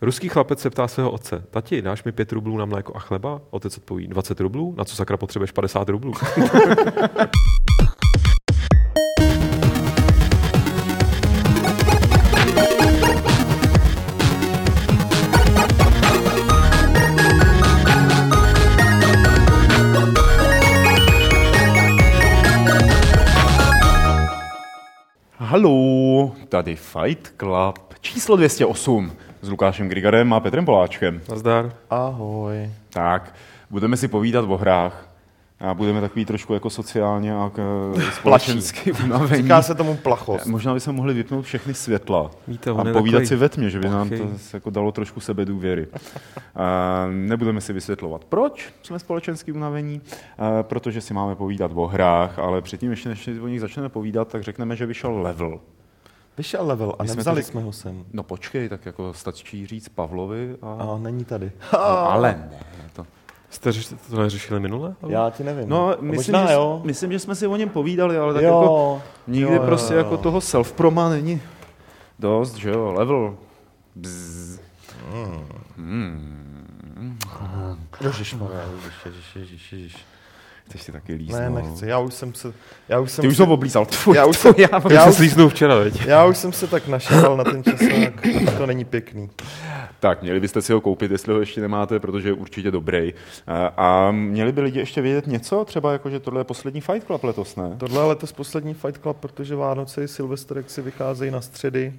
Ruský chlapec se ptá svého otce, tati, dáš mi 5 rublů na mléko a chleba? Otec odpoví, 20 rublů? Na co sakra potřebuješ 50 rublů? Halo, tady Fight Club číslo 208 s Lukášem Grigarem a Petrem Poláčkem. Nazdar. Ahoj. Tak, budeme si povídat o hrách. A budeme takový trošku jako sociálně a společensky unavení. Říká se tomu plachost. Možná bychom mohli vypnout všechny světla Víte, a povídat si ve tmě, že by nám to jako dalo trošku sebedůvěry. A nebudeme si vysvětlovat, proč jsme společensky unavení, a protože si máme povídat o hrách, ale předtím, ještě než o nich začneme povídat, tak řekneme, že vyšel level. Vyšel level a My jsme nevzali to- jsme ho sem. No počkej, tak jako stačí říct Pavlovi a... A není tady. No, ale ne. To... Jste řeš- to neřešili minule? Já ti nevím. No, A myslím, možná že, jo. myslím, že jsme si o něm povídali, ale tak jo. jako nikdy jo, jo, prostě jo. jako toho self-proma není dost, že jo, level. Bzz. Ježišmarja, ježiš, ježiš, ježiš, ježiš. Chceš si taky líst, Ne, no. nechci. Já už jsem se... Já už jsem Ty už se, to oblízal. Tvůj, já už jsem, já, já Já už, se slíznul včera, veď? já už jsem se tak našel na ten časák. To není pěkný. Tak, měli byste si ho koupit, jestli ho ještě nemáte, protože je určitě dobrý. A, a měli by lidi ještě vědět něco? Třeba jako, že tohle je poslední Fight Club letos, ne? Tohle je letos poslední Fight Club, protože Vánoce i Silvestr jak si vycházejí na středy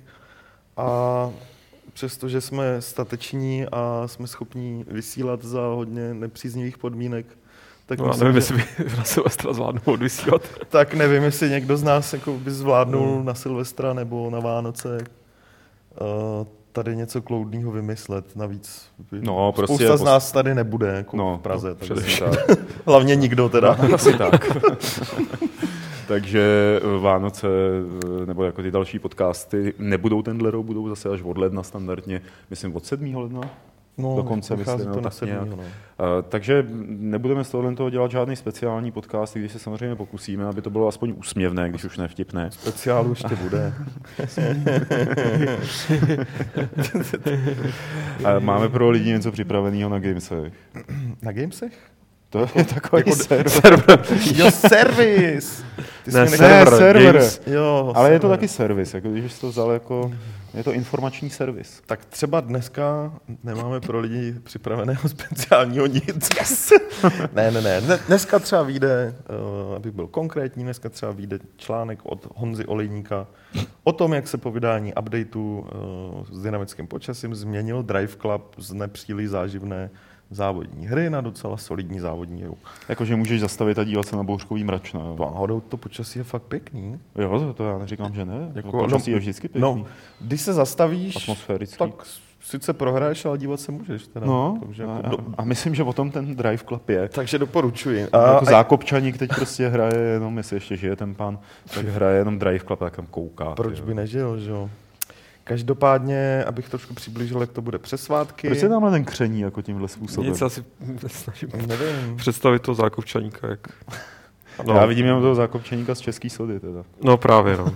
a přestože jsme stateční a jsme schopní vysílat za hodně nepříznivých podmínek, tak, No, myslím, nevím, že- jestli by na Silvestra zvládnu odvysílat. tak nevím, jestli někdo z nás jako by zvládnul na Silvestra nebo na Vánoce uh, tady něco kloudného vymyslet. Navíc No, prostě spousta z pos- nás tady nebude jako No, v Praze. no, takže tak. hlavně nikdo teda. Asi tak. Takže eh, Vánoce eh, nebo jako ty další podcasty nebudou tenhle rok, budou zase až od ledna standardně, myslím od 7. ledna. No, Dokonce myslím, to na tak nějak. no. Eh, Takže nebudeme z tohohle toho dělat žádný speciální podcast, když se samozřejmě pokusíme, aby to bylo aspoň úsměvné, když už nevtipné. Speciálu ještě bude. A máme pro lidi něco připraveného na Gamesech. Na Gamesech? To je takový Jako server. Jo, servis! Ty Ne, mi Ne, server. Games. Jo, Ale je to server. taky servis, jako když jsi to vzal jako, je to informační servis. Tak třeba dneska nemáme pro lidi připraveného speciálního nic. Yes! ne, ne, ne. Dne- Dneska třeba vyjde, uh, abych byl konkrétní, dneska třeba vyjde článek od Honzy Olejníka o tom, jak se po vydání updateu uh, s dynamickým počasím změnil Drive Club z nepříliš záživné závodní hry na docela solidní závodní hru. Jakože můžeš zastavit a dívat se na bouřkový mračna. Jo, Náhodou to počasí je fakt pěkný. jo to, to já neříkám, že ne. Jako, Jako, počasí no, je vždycky pěkný. No, když se zastavíš, Atmosférický. tak sice prohraješ, ale dívat se můžeš. Teda. No, takže, a, jako, a, do, a myslím, že o tom ten Drive Club je. takže doporučuji. A, A, jako a zákopčaník teď prostě hraje jenom, jestli ještě žije ten pán, tak hraje jenom Drive Club a tak tam kouká. proč by nežil, že jo? Každopádně, abych trošku přiblížil, jak to bude přes svátky. Proč se tamhle ten kření jako tímhle způsobem? Nic asi snažím Nevím. představit toho zákopčaníka, jak... No. Já vidím jenom toho zákopčaníka z český sody teda. No právě, no.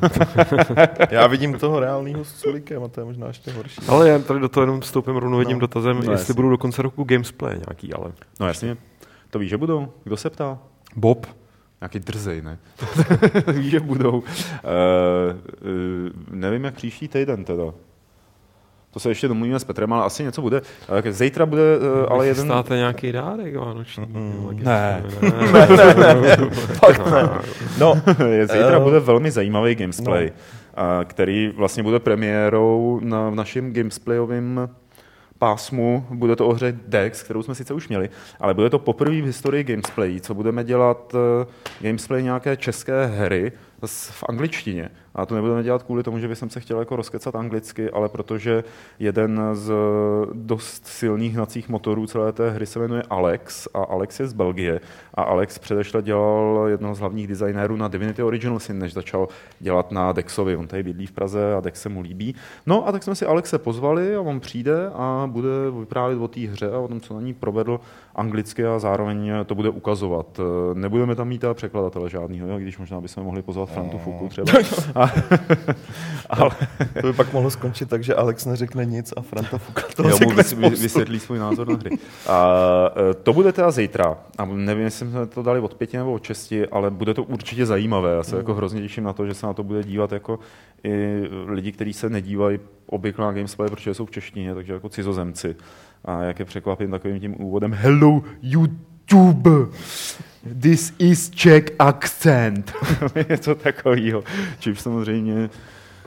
Já vidím toho reálného s Sulikem a to je možná ještě horší. Ale já tady do toho jenom vstoupím rovnou jedním No. dotazem, No, jestli budou do konce roku Gamesplay nějaký, ale... No jasně, to víš, že budou. Kdo se ptá? Bob, Nějaký drzej, ne? Víš, že budou. Uh, uh, nevím, jak příští týden teda. To se ještě domluvíme s Petrem, ale asi něco bude. Uh, zítra bude uh, ale jeden... Chystáte nějaký dárek vánoční? jak Ne. jestli- ne, ne, ne, fakt ne. No, Zítra Eh. bude velmi zajímavý gamesplay, no. který vlastně bude premiérou na, v našem gamesplayovém pásmu. Bude to o hře Dex, kterou jsme sice už měli, ale bude to poprvé v historii gamesplay, co budeme dělat eh, gamesplay nějaké české hry v angličtině. A to nebudeme dělat kvůli tomu, že bych se chtěl jako rozkecat anglicky, ale protože jeden z dost silných hnacích motorů celé té hry se jmenuje Alex a Alex je z Belgie a Alex předešle dělal jednoho z hlavních designérů na Divinity Original Sin, než začal dělat na Dexovi. On tady bydlí v Praze a Dex se mu líbí. No a tak jsme si Alexe pozvali a on přijde a bude vyprávět o té hře a o tom, co na ní provedl anglicky a zároveň to bude ukazovat. Nebudeme tam mít překladatele žádného, když možná bychom mohli pozvat Frantu Fuku třeba. A, ale... To by pak mohlo skončit tak, že Alex neřekne nic a Franta Fuka to Jo, řekne vys- vys- vysvětlí svůj názor na hry. A, e, to bude teda zítra. A nevím, jestli jsme to dali od pěti nebo od šesti, ale bude to určitě zajímavé. Já se jako hrozně těším na to, že se na to bude dívat jako i lidi, kteří se nedívají obvykle na gamesplay, protože jsou v češtině, takže jako cizozemci. A jak je překvapím takovým tím úvodem Hello YouTube! This is Czech accent. Něco takového. Čímž samozřejmě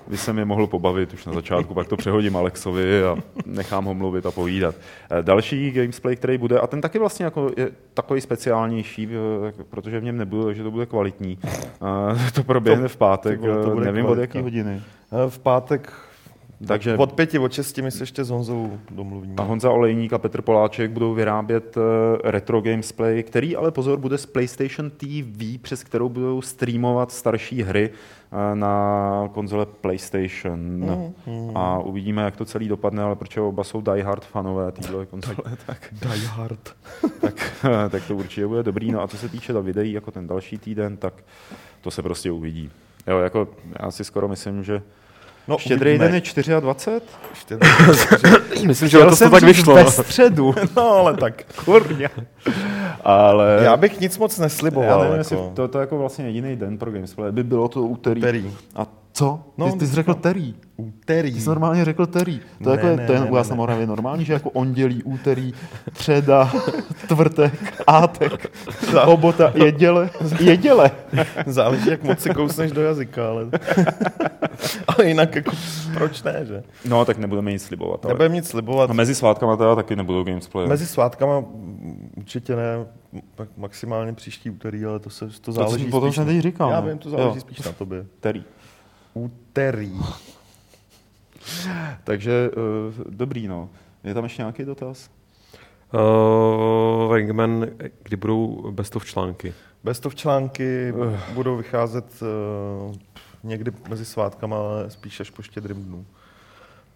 by se mě mohl pobavit už na začátku, pak to přehodím Alexovi a nechám ho mluvit a povídat. Eh, Další gamesplay, který bude, a ten taky vlastně jako je takový speciálnější, eh, protože v něm nebudu, takže to bude kvalitní. Eh, To proběhne v pátek, ty vole, to bude nevím od jaký hodiny. V pátek Takže od pěti, od šesti my se ještě s Honzou domluvíme. a Honza Olejník a Petr Poláček budou vyrábět eh, retro gamesplay, který ale pozor bude z PlayStation TV, přes kterou budou streamovat starší hry eh, na konzole PlayStation. Mm. A uvidíme, jak to celý dopadne, ale protože oba jsou diehard fanové téhle konzole, tak, Die Hard. tak, tak to určitě bude dobrý. No a co se týče ta videí, jako ten další týden, tak to se prostě uvidí. Jo, jako já si skoro myslím, že No, štědrý uvidíme. den je 24, Štědrý Myslím, že letos to jsem tak vyšlo. Ve středu. No, ale tak. Kurňa. Ale Já bych nic moc nesliboval. já nevím, jako. to, to je jako vlastně jediný den pro Gamesplay. By bylo to úterý. Úterý. A co? No, ty, ty jsi řekl Terý. Úterý. Ty jsi normálně řekl Terý. To, Ne, jako je, ne, to je ne, u vás na. Moravě normální, že jako ondělí, úterý, středa, tvrtek, átek, sobota, jeděle, jeděle. Záleží, jak moc si kousneš do jazyka, ale... ale jinak jako, proč ne, že? No, tak nebudeme nic slibovat. Ale... Nebudeme nic slibovat. A mezi svátkama teda taky nebudou Gamesplay. Mezi svátkama určitě ne, tak maximálně příští úterý, ale to, se, to záleží jsem potom jsem na- teď říkal, Já ne? vím, to záleží Jo. spíš na tobě. Terý. Úterý. Takže uh, dobrý, no. Je tam ještě nějaký dotaz? Uh, Ringman, kdy budou best of články? Best of články budou vycházet uh, někdy mezi svátkama, ale spíš až po štědrým dnu.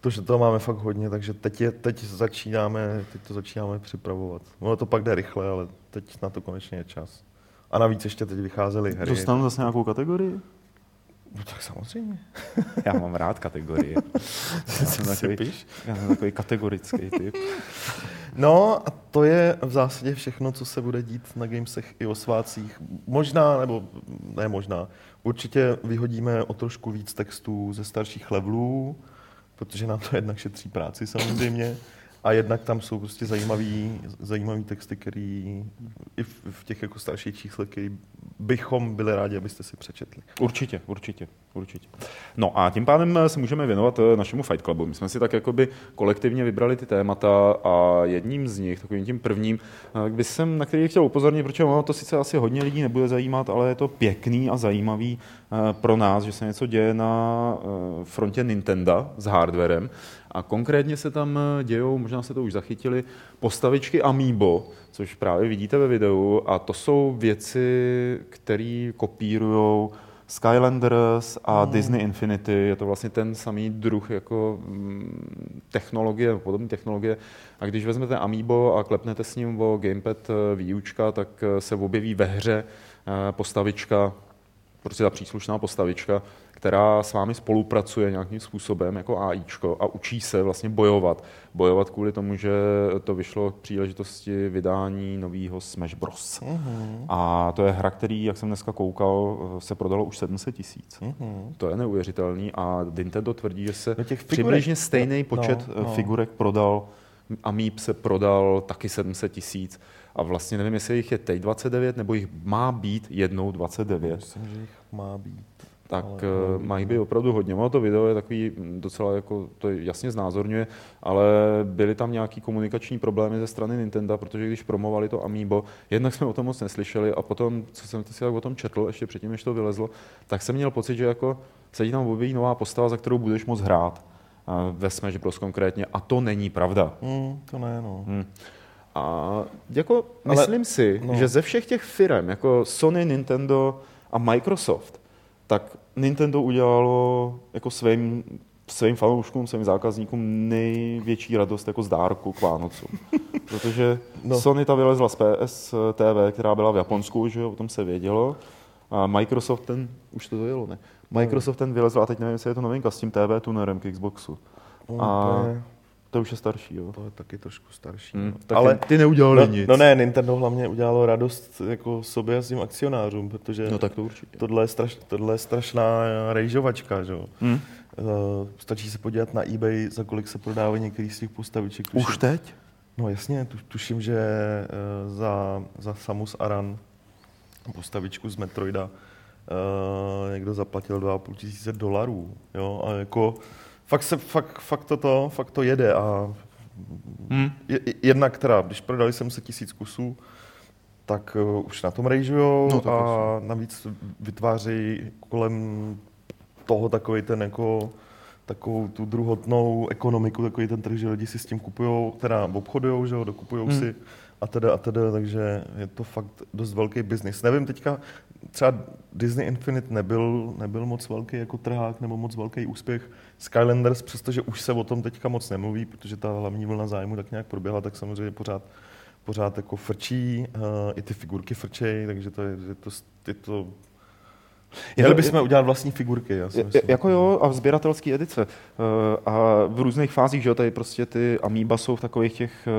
To, že toho máme fakt hodně, takže teď, je, teď, začínáme, teď to začínáme připravovat. Ono to pak jde rychle, ale teď na to konečně je čas. A navíc ještě teď vycházely hry. Dostanu zase nějakou kategorii? No tak samozřejmě. Já mám rád kategorie. Já jsem takový, Píš? já jsem takový kategorický typ. No a to je v zásadě všechno, co se bude dít na Gamesech i o svácích. Možná, nebo ne možná, určitě vyhodíme o trošku víc textů ze starších levelů, protože nám to jednak šetří práci samozřejmě. A jednak tam jsou prostě zajímavý, zajímavý texty, který i v, v těch jako starších číslech, který bychom byli rádi, abyste si přečetli. Určitě, určitě, určitě. No a tím pádem se můžeme věnovat eh, našemu Fight Clubu. My jsme si tak jakoby kolektivně vybrali ty témata a jedním z nich, takovým tím prvním, eh, by jsem, na který chtěl upozornit, protože ono to sice asi hodně lidí nebude zajímat, ale je to pěkný a zajímavý eh, pro nás, že se něco děje na eh, frontě Nintendo s hardwarem. A konkrétně se tam eh, dějou, možná se to už zachytili, postavičky Amiibo, což právě vidíte ve videu. A to jsou věci, které kopírují Skylanders a hmm. Disney Infinity. Je to vlastně ten samý druh jako mm, technologie, podobné technologie. A když vezmete Amiibo a klepnete s ním o gamepad eh, výučka, tak eh, se objeví ve hře postavička, prostě ta příslušná postavička, která s vámi spolupracuje nějakým způsobem jako AIčko a učí se vlastně bojovat. Bojovat kvůli tomu, že to vyšlo k příležitosti vydání nového Smash Bros. Mhm. A to je hra, který, jak jsem dneska koukal, se prodalo už 700 tisíc. Mhm. To je neuvěřitelný a Nintendo tvrdí, že se No těch figurek- přibližně stejný no, počet no. no, figurek prodal. Amiib se prodal taky 700 tisíc a vlastně nevím, jestli jich je teď 29, nebo jich má být jednou 29 Myslím, že jich má být. Tak Ale- ale, mají být opravdu hodně. Ono to video je takový mm, docela jako, to jasně znázorňuje, ale byly tam nějaký komunikační problémy ze strany Nintendo, protože když promovali to Amiibo, jednak jsme o tom moc neslyšeli a potom, co jsem si tak o tom četl, ještě předtím, než to vylezlo, tak jsem měl pocit, že jako se ti tam objeví nová postava, za kterou budeš moc hrát ve Smash Bros. konkrétně a to není pravda. Hmm, to ne, no. Hmm. A jako Ale- myslím si, no. že ze všech těch firm, jako Sony, Nintendo a Microsoft, tak Nintendo udělalo jako svým, svým fanouškům, svým zákazníkům největší radost jako z dárku k Vánocům. Protože No. Sony ta vylezla z PS TV, která byla v Japonsku, že jo, o tom se vědělo. A Microsoft ten, už to dojelo, ne? Microsoft ten vylezl a teď nevím, jestli je to novinka s tím TV tunerem k Xboxu. No, A to, už je starší, jo. to je taky trošku starší. Hmm. no. Tak Ale ty, neudělali no, nic. no ne, Nintendo hlavně udělalo radost jako sobě a svým akcionářům, protože No tak to určitě. tohle, je straš, tohle je strašná rejžovačka, že jo. Hmm. Uh, stačí se podívat na eBay, za kolik se prodávají některý z těch postaviček. Už Tuším- teď? No jasně, tu, tuším, že uh, za, za Samus Aran postavičku z Metroida uh, někdo zaplatil 2,5 tisíce dolarů, jo, a jako fakt, se, fakt, fakt, to, to, fakt to jede a Hmm. je, jednak teda, když prodali jsem se tisíc kusů, tak uh, už na tom rejžujou No, tak a navíc vytváří kolem toho takový ten jako takovou tu druhotnou ekonomiku, takový ten trh, že lidi si s tím kupujou, teda obchodujou, že jo, dokupujou Hmm. si a teda a teda, takže je to fakt dost velký biznis. Nevím, teďka třeba Disney Infinite nebyl, nebyl moc velký jako trhák nebo moc velký úspěch. Skylanders, přestože už se o tom teďka moc nemluví, protože ta hlavní vlna zájmu tak nějak proběhla, tak samozřejmě pořád, pořád jako frčí, uh, i ty figurky frčejí, takže to je, je to, je to Měli bychom udělat vlastní figurky, já si myslím. Jako jo, a sběratelské edice. Eh, A v různých fázích, že jo, tady prostě ty Amiiba jsou v takových těch eh,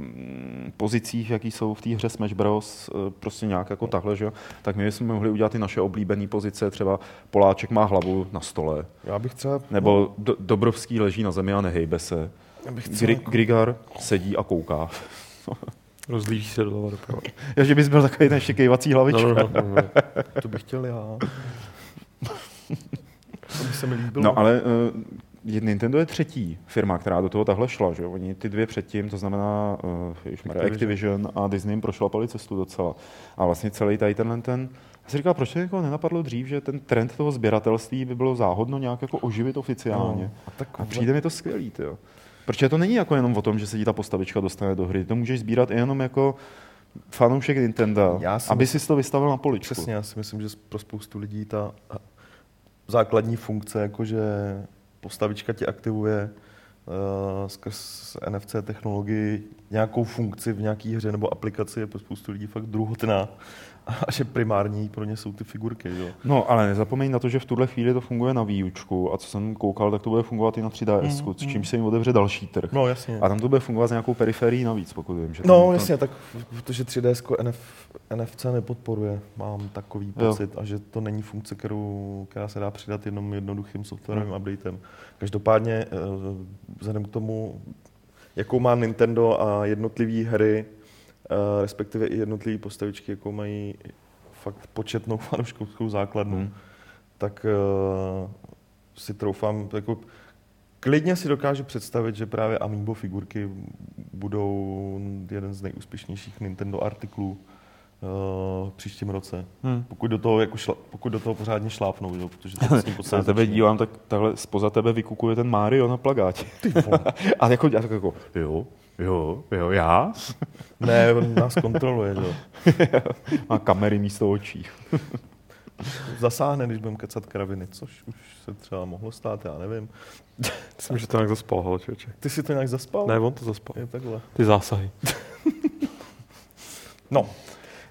mm, pozicích, jaký jsou v té hře Smash Bros. eh, Prostě nějak jako takhle, že jo. Tak my jsme mohli udělat i naše oblíbené pozice, třeba Poláček má hlavu na stole, Já bych třeba... nebo do, Dobrovský leží na zemi a nehejbe se. já bych třeba jako- Grigar sedí a kouká. Rozlíží se doleva doprava. Já, že bys byl takový ten štěkejvací hlavička. No, no, no, no. To bych chtěl já. To by se mi líbilo. No ale uh, Nintendo je třetí firma, která do toho tahle šla. Že? jo? Oni ty dvě předtím, to znamená uh, Activision. Activision a Disney jim prošlapali cestu docela. A vlastně celý tady tenhle ten... Já si říkal, proč to jako nenapadlo dřív, že ten trend toho sběratelství by bylo záhodno nějak jako oživit oficiálně. No, a tak A přijde mi to skvělý, tyjo. Protože to není jako jenom o tom, že se ti ta postavička dostane do hry. To můžeš sbírat i jenom jako fanoušek Nintendo, Já si aby myslím- si to vystavil na poličku. Přesně, já si myslím, že pro spoustu lidí ta základní funkce, jakože postavička ti aktivuje uh, skrz NFC technologii nějakou funkci v nějaké hře nebo aplikaci je pro spoustu lidí fakt druhotná. A že primární pro ně jsou ty figurky. Jo. No, ale nezapomeň na to, že v tuhle chvíli to funguje na výučku a co jsem koukal, tak to bude fungovat i na 3DS, mm, s čímž se jim otevře další trh. No jasně. A tam to bude fungovat s nějakou periferií navíc, pokud vím. Že No tam, jasně, tak protože 3DS NF, NFC nepodporuje, mám takový Jo. pocit, a že to není funkce, kterou, která se dá přidat jenom jednoduchým softwarovým updatem. Každopádně eh, vzhledem k tomu, jakou má Nintendo a jednotlivé hry, respektive i jednotlivé postavičky, jakou mají fakt početnou fanouškovskou základnu, Hmm. tak eh, si troufám, jako klidně si dokážu představit, že právě Amiibo figurky budou jeden z nejúspěšnějších Nintendo artiklů eh, v příštím roce. Hmm. Pokud do toho, jako šla, pokud do toho pořádně šlápnou, jo, protože to s se na tebe dívám, tak takhle spoza tebe vykukuje ten Mario na plagátě. a jako, a tak jako, jo, jo, jo, já? Ne, on nás kontroluje, jo. Má kamery místo očí. Zasáhne, když budeme kecat kraviny, což už se třeba mohlo stát, já nevím. Myslím, že to nějak zaspal, hele, člověče. Ty si to nějak zaspal? Ne, on to zaspal. Je takhle. Ty zásahy. No,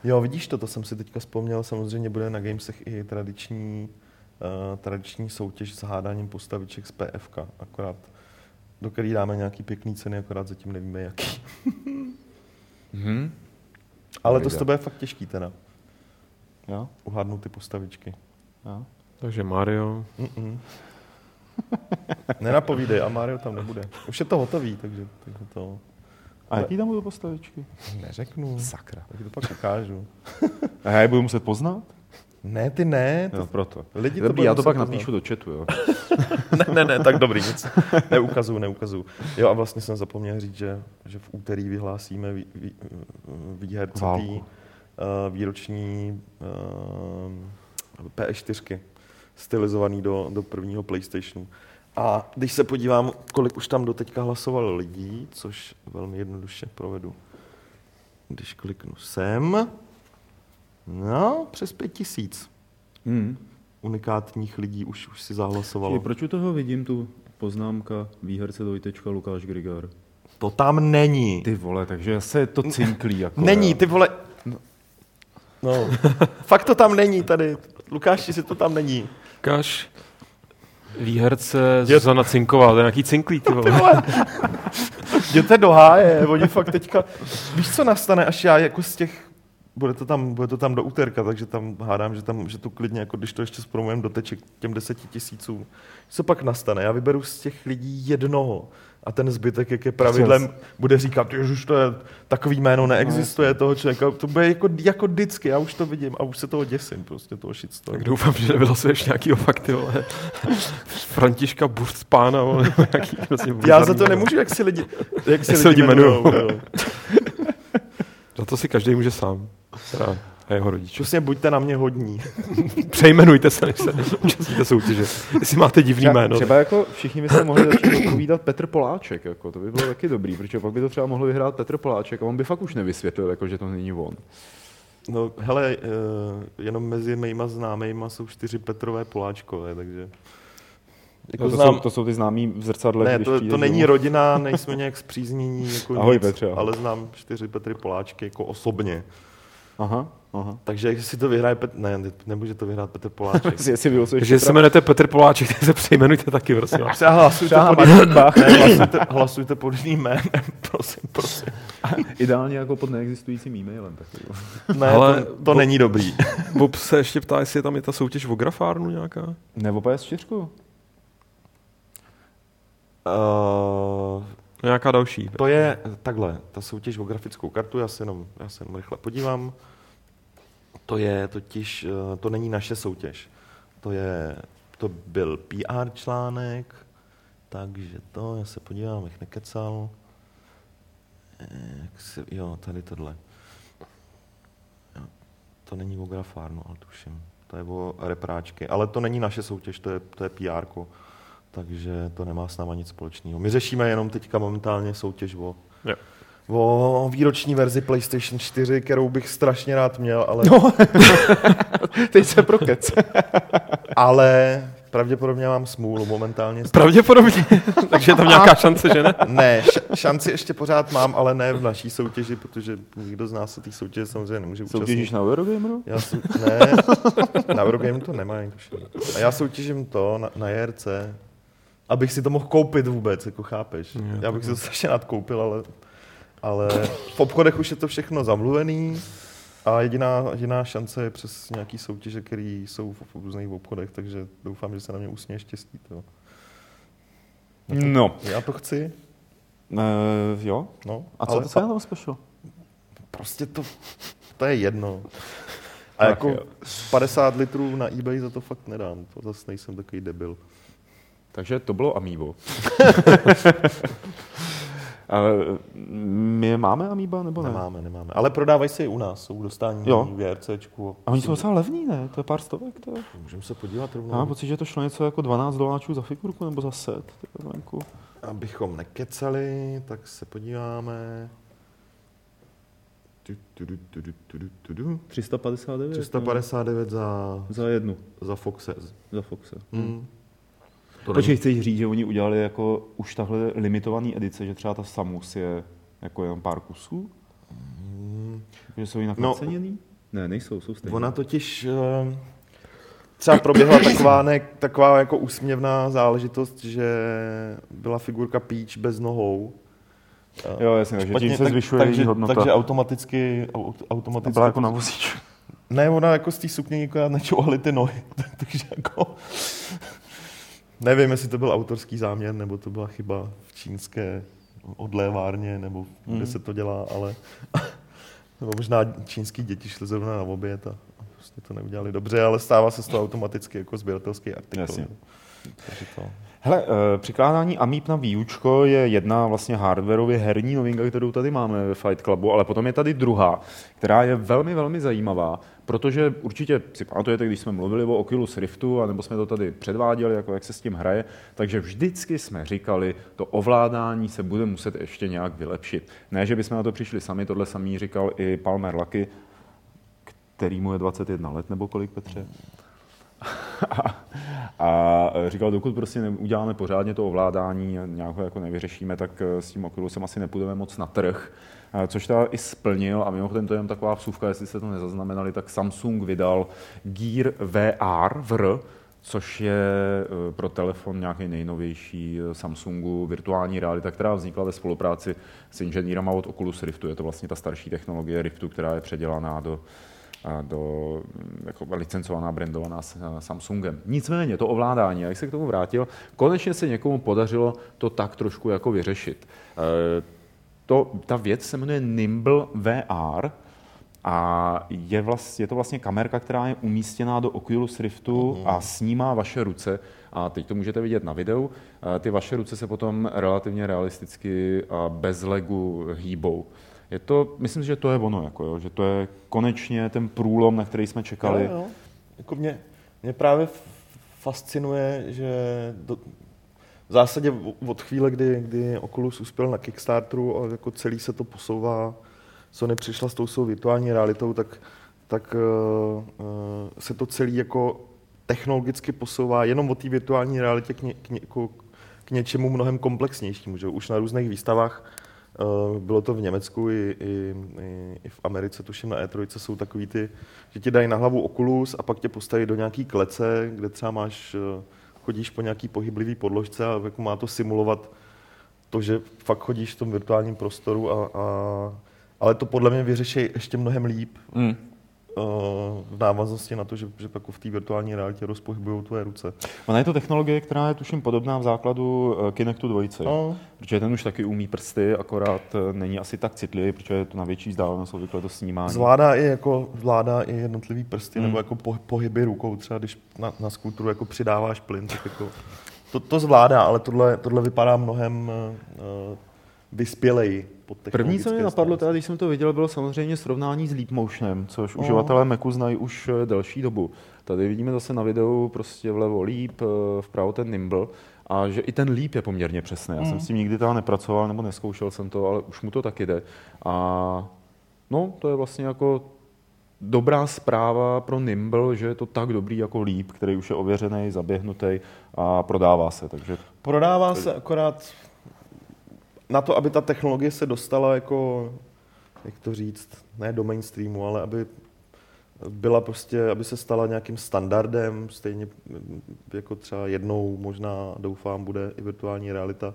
jo, vidíš to, to jsem si teďka vzpomněl, samozřejmě bude na Gamesech i tradiční, uh, tradiční soutěž s hádáním postaviček z PFK, akorát do který dáme nějaký pěkný ceny, akorát zatím nevíme jaký. Mhm. Ale to z tebe je fakt těžký teda, Jo, uhádnout ty postavičky. jo. Takže Mario. Mm-mm. Nenapovídej, a Mario tam nebude. Už je to hotový, takže, takže to A jaký tam budou postavičky? neřeknu. Sakra. Tak to pak ukážu. A já je budu muset poznat? Ne, ty ne. To, Jo, proto. lidi to Dobrý, budou já to pak poznat. napíšu do chatu, jo. ne, ne, ne, tak dobrý, nic. Neukazuju, neukazuju. Jo a vlastně jsem zapomněl říct, že, že v úterý vyhlásíme vý, vý, výherce uh, výroční uh, PS4 stylizovaný do, do prvního PlayStationu. A když se podívám, kolik už tam doteďka hlasovalo lidí, což velmi jednoduše provedu. Když kliknu sem, no, přes pět tisíc Hmm. unikátních lidí už, už si zahlasovalo. Čili proč u toho vidím tu poznámka výherce dvojtečka Lukáš Grigar? To tam není. Ty vole, takže se to cinklí. Jako, Není, jo. ty vole. No, fakt to tam není tady. Lukáši, si to tam není. Ukáž výherce Zuzana Cinková, to je nějaký cinklí, ty vole. Jděte do háje, oni fakt teďka, víš, co nastane, až já jako z těch, bude to tam, bude to tam do úterka, takže tam hádám, že, tam, že to klidně, jako když to ještě zpromujeme doteče k těm deseti tisícům, co pak nastane? Já vyberu z těch lidí jednoho a ten zbytek, jak je pravidlem, bude říkat, že to je takový jméno, neexistuje toho člověka. To bude jako, jako vždycky, já už to vidím a už se toho děsím, prostě toho shitstormu. Tak doufám, že nevylosuješ nějaký fakty, vole. Františka vole, nebo nějaký prostě Já za to nemůžu, jak si lidi, jak si Jak se lidi jmenujou, jmenujou. Za to si každý může sám. Teda a jeho rodiče. Přesně buďte na mě hodní. Přejmenujte se, než se účastníte soutěže. Jestli máte divný Třeba, jméno. třeba jako všichni byste mohli začít odpovídat Petr Poláček, jako, to by bylo taky dobrý, protože pak by to třeba mohl vyhrát Petr Poláček a on by fakt už nevysvětlil, jako, že to není on. No hele, uh, jenom mezi mýma známejma jsou čtyři Petrové Poláčkové, takže... Jako No, to, znám, jsou, to jsou ty známí v zrcadle, ne, když to, to není domů. rodina, nejsme nějak zpříznění, jako Ahoj, nic, Petře, ale znám čtyři Petry Poláčky jako osobně. Aha, aha. Takže jestli to vyhraje Petr, ne, ne, nemůže to vyhrát Petr Poláček. Jestli, vylosuješ Takže se jmenujete Petr Poláček, tak se přejmenujte taky, prosím vás. Třeba hlasujte pod, ne, hlasujte, hlasujte pod jiným jménem, prosím, prosím. Ideálně jako pod neexistujícím e-mailem. Tak. Ne, Ale to, to bo- není dobrý. Bob se ještě ptá, jestli je tam je ta soutěž o grafárnu nějaká. Nebo PS4. Uh, Nějaká další. To je takhle, ta soutěž o grafickou kartu, já se jenom, já se jenom rychle podívám. To je totiž, eh, to není naše soutěž. To je, to byl PR článek, takže to, já se podívám, jak nekecal. Eh, Jak se, jo, tady tohle. To není o grafárnu, ale tuším. To je o repráčky. Ale to není naše soutěž, to je, to je PR. Takže to nemá s náma nic společného. My řešíme jenom teďka momentálně soutěž o, Jo. o výroční verzi PlayStation 4, kterou bych strašně rád měl, ale, No, teď se prokec. ale pravděpodobně mám smůlu momentálně. Pravděpodobně. Takže je tam nějaká šance, že ne? Ne, šanci ještě pořád mám, ale ne v naší soutěži, protože nikdo z nás se té soutěže samozřejmě nemůže Soutěžíš účastnit. na Eurogameru? Já jsem, ne, na Eurogame to tuším. A já soutěžím to na, na JRC, abych si to mohl koupit vůbec, jako chápeš. Jo, Já bych si to strašně rád koupil, ale, ale v obchodech už je to všechno zamluvený a jediná, jediná šance je přes nějaký soutěže, které jsou v, v různých obchodech, takže doufám, že se na mě usměje štěstí. To. No. Já to chci, Uh, jo. no. A co ale to co je tom special? Prostě to, to je jedno. A Ach jako jo. 50 litrů na eBay za to fakt nedám. To zase nejsem takový debil. Takže to bylo Amiibo. Ale my máme Amiiba nebo ne? Nemáme, nemáme. Ale prodávají se i u nás, jsou dostání Jo. v JRCčku. A oni jsou docela levní, ne? To je pár stovek, to je. Můžeme se podívat Já rovnou, mám pocit, že to šlo něco jako 12 doláčů za figurku nebo za set. venku. abychom nekecali, tak se podíváme. Tu, tu, tu, tu, tu, tu, tu, tu. 359. 359 za, Za jednu, za Foxe. za Foxe. Hmm. To Počkej, chceš říct, že oni udělali jako už tahle limitovaný edice, že třeba ta Samus je jako jenom pár kusů? Že jsou jinak No. naceněný? Ne, nejsou, jsou stejné. Ona totiž eh, třeba proběhla taková, ne, taková jako úsměvná záležitost, že byla figurka Peach bez nohou. Eh, Jo, jasně, takže tím se zvyšuje takže, její hodnota. takže automaticky, automaticky byla jako na vozíč. Ne, ona jako z té sukně nikoho nečouhali ty nohy, takže jako... Nevím, jestli to byl autorský záměr, nebo to byla chyba v čínské odlévárně, nebo kde Mhm. se to dělá, ale... nebo možná čínský děti šly zrovna na oběd a a prostě to neudělali dobře, ale stává se z toho automaticky jako sběratelský artikl. Jasně. Takže to... Hele, eh, přikládání Amiib na výučko je jedna vlastně hardwareově herní novinka, kterou tady máme ve Fight Clubu, ale potom je tady druhá, která je velmi, velmi zajímavá, protože určitě si pamatujete, když jsme mluvili o Oculus Riftu, anebo jsme to tady předváděli, jako jak se s tím hraje, takže vždycky jsme říkali, to ovládání se bude muset ještě nějak vylepšit. Ne, že bychom na to přišli sami, tohle samý říkal i Palmer Lucky, který mu je 21 let, nebo kolik, Petře? a, říkal, dokud prostě neuděláme pořádně to ovládání nějak ho jako nevyřešíme, tak eh, s tím Oculusem asi nepůjdeme moc na trh. Eh, Což teda i splnil a mimochodem to je jen taková vsuvka, jestli jste to nezaznamenali, tak Samsung vydal Gear VR, VR což je eh, pro telefon nějaký nejnovější Samsungu virtuální realita, která vznikla ve spolupráci s inženýrama od Oculus Riftu. Je to vlastně ta starší technologie Riftu, která je předělaná do, do jako licencovaná, brandovaná s Samsungem. Nicméně to ovládání, jak se k tomu vrátil, konečně se někomu podařilo to tak trošku jako vyřešit. To, ta věc se jmenuje Nimble VR, a je, vlast, je to vlastně kamerka, která je umístěná do Oculus Riftu uh-huh. a snímá vaše ruce. A teď to můžete vidět na videu. Ty vaše ruce se potom relativně realisticky a bez legu hýbou. Je to, myslím si, že to je ono, jako jo, že to je konečně ten průlom, na který jsme čekali. Jo, jo. Jako mě, mě právě fascinuje, že do, v zásadě od chvíle, kdy, kdy Oculus uspěl na Kickstarteru a jako celý se to posouvá Sony přišla s tou svou virtuální realitou, tak, tak uh, uh, se to celý jako technologicky posouvá jenom od té virtuální realitě k, ně, k, ně, jako k něčemu mnohem komplexnějšímu. Že? Už na různých výstavách, uh, bylo to v Německu i, i, i, v Americe, tuším na E3, jsou takový ty, že ti dají na hlavu Oculus a pak tě postaví do nějaký klece, kde třeba máš, uh, chodíš po nějaký pohyblivý podložce a jako má to simulovat to, že fakt chodíš v tom virtuálním prostoru a, a ale to podle mě vyřeší ještě mnohem líp. Mm. V návaznosti na to, že, že pak v té virtuální realitě rozpohybují tvoje ruce. Ona je to technologie, která je tuším podobná v základu eh, Kinectu 2, no. protože ten už taky umí prsty, akorát eh, není asi tak citlivý, protože je to na větší vzdálenost obvykle to snímání. Zvládá i, jako, zvládá i jednotlivý prsty, mm. nebo jako po, pohyby rukou, třeba když na, na skútru jako přidáváš plyn, tak jako, to, to zvládá, ale tohle, tohle vypadá mnohem uh, vyspěleji. První, co mě napadlo, teda, když jsem to viděl, bylo samozřejmě srovnání s Leapmotionem, což oh. uživatelé Macu znají už eh, delší dobu. Tady vidíme zase na videu prostě vlevo Leap, eh, vpravo ten Nimble a že i ten Leap je poměrně přesný. Já mm. jsem s tím nikdy teda nepracoval nebo neskoušel jsem to, ale už mu to taky jde. A no, to je vlastně jako dobrá zpráva pro Nimble, že je to tak dobrý jako Leap, který už je ověřený, zaběhnutý a prodává se. Takže... Prodává se akorát na to, aby ta technologie se dostala jako, jak to říct, ne do mainstreamu, ale aby byla prostě, aby se stala nějakým standardem, stejně jako třeba jednou možná, doufám, bude i virtuální realita,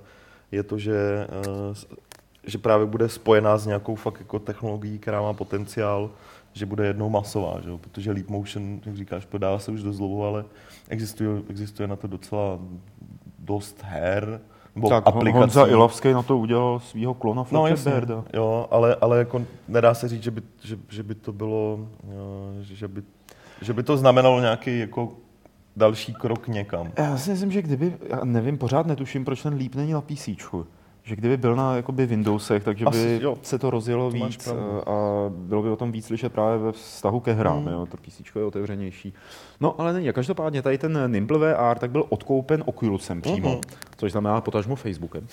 je to, že, eh, že právě bude spojená s nějakou fakt jako technologií, která má potenciál, že bude jednou masová, že? protože Leap Motion, jak říkáš, prodává se už dost dlouho, ale existuje, existuje na to docela dost her, nebo tak aplikací. Honza Ilovský na to udělal svého klona no, jasně. Jo, ale, ale jako nedá se říct, že by, že, že by to bylo, že, by, že by to znamenalo nějaký jako další krok někam. Já si myslím, že kdyby, já nevím, pořád netuším, proč ten líp není na PC že kdyby byl na jakoby Windowsech, takže Asi, by jo. se to rozjelo to víc a bylo by o tom víc slyšet právě ve vztahu ke hrám. Hmm. Jo, to PC je otevřenější. No ale není. Každopádně tady ten Nimble VR tak byl odkoupen Oculusem přímo, uh-huh. což znamená potažmo Facebookem.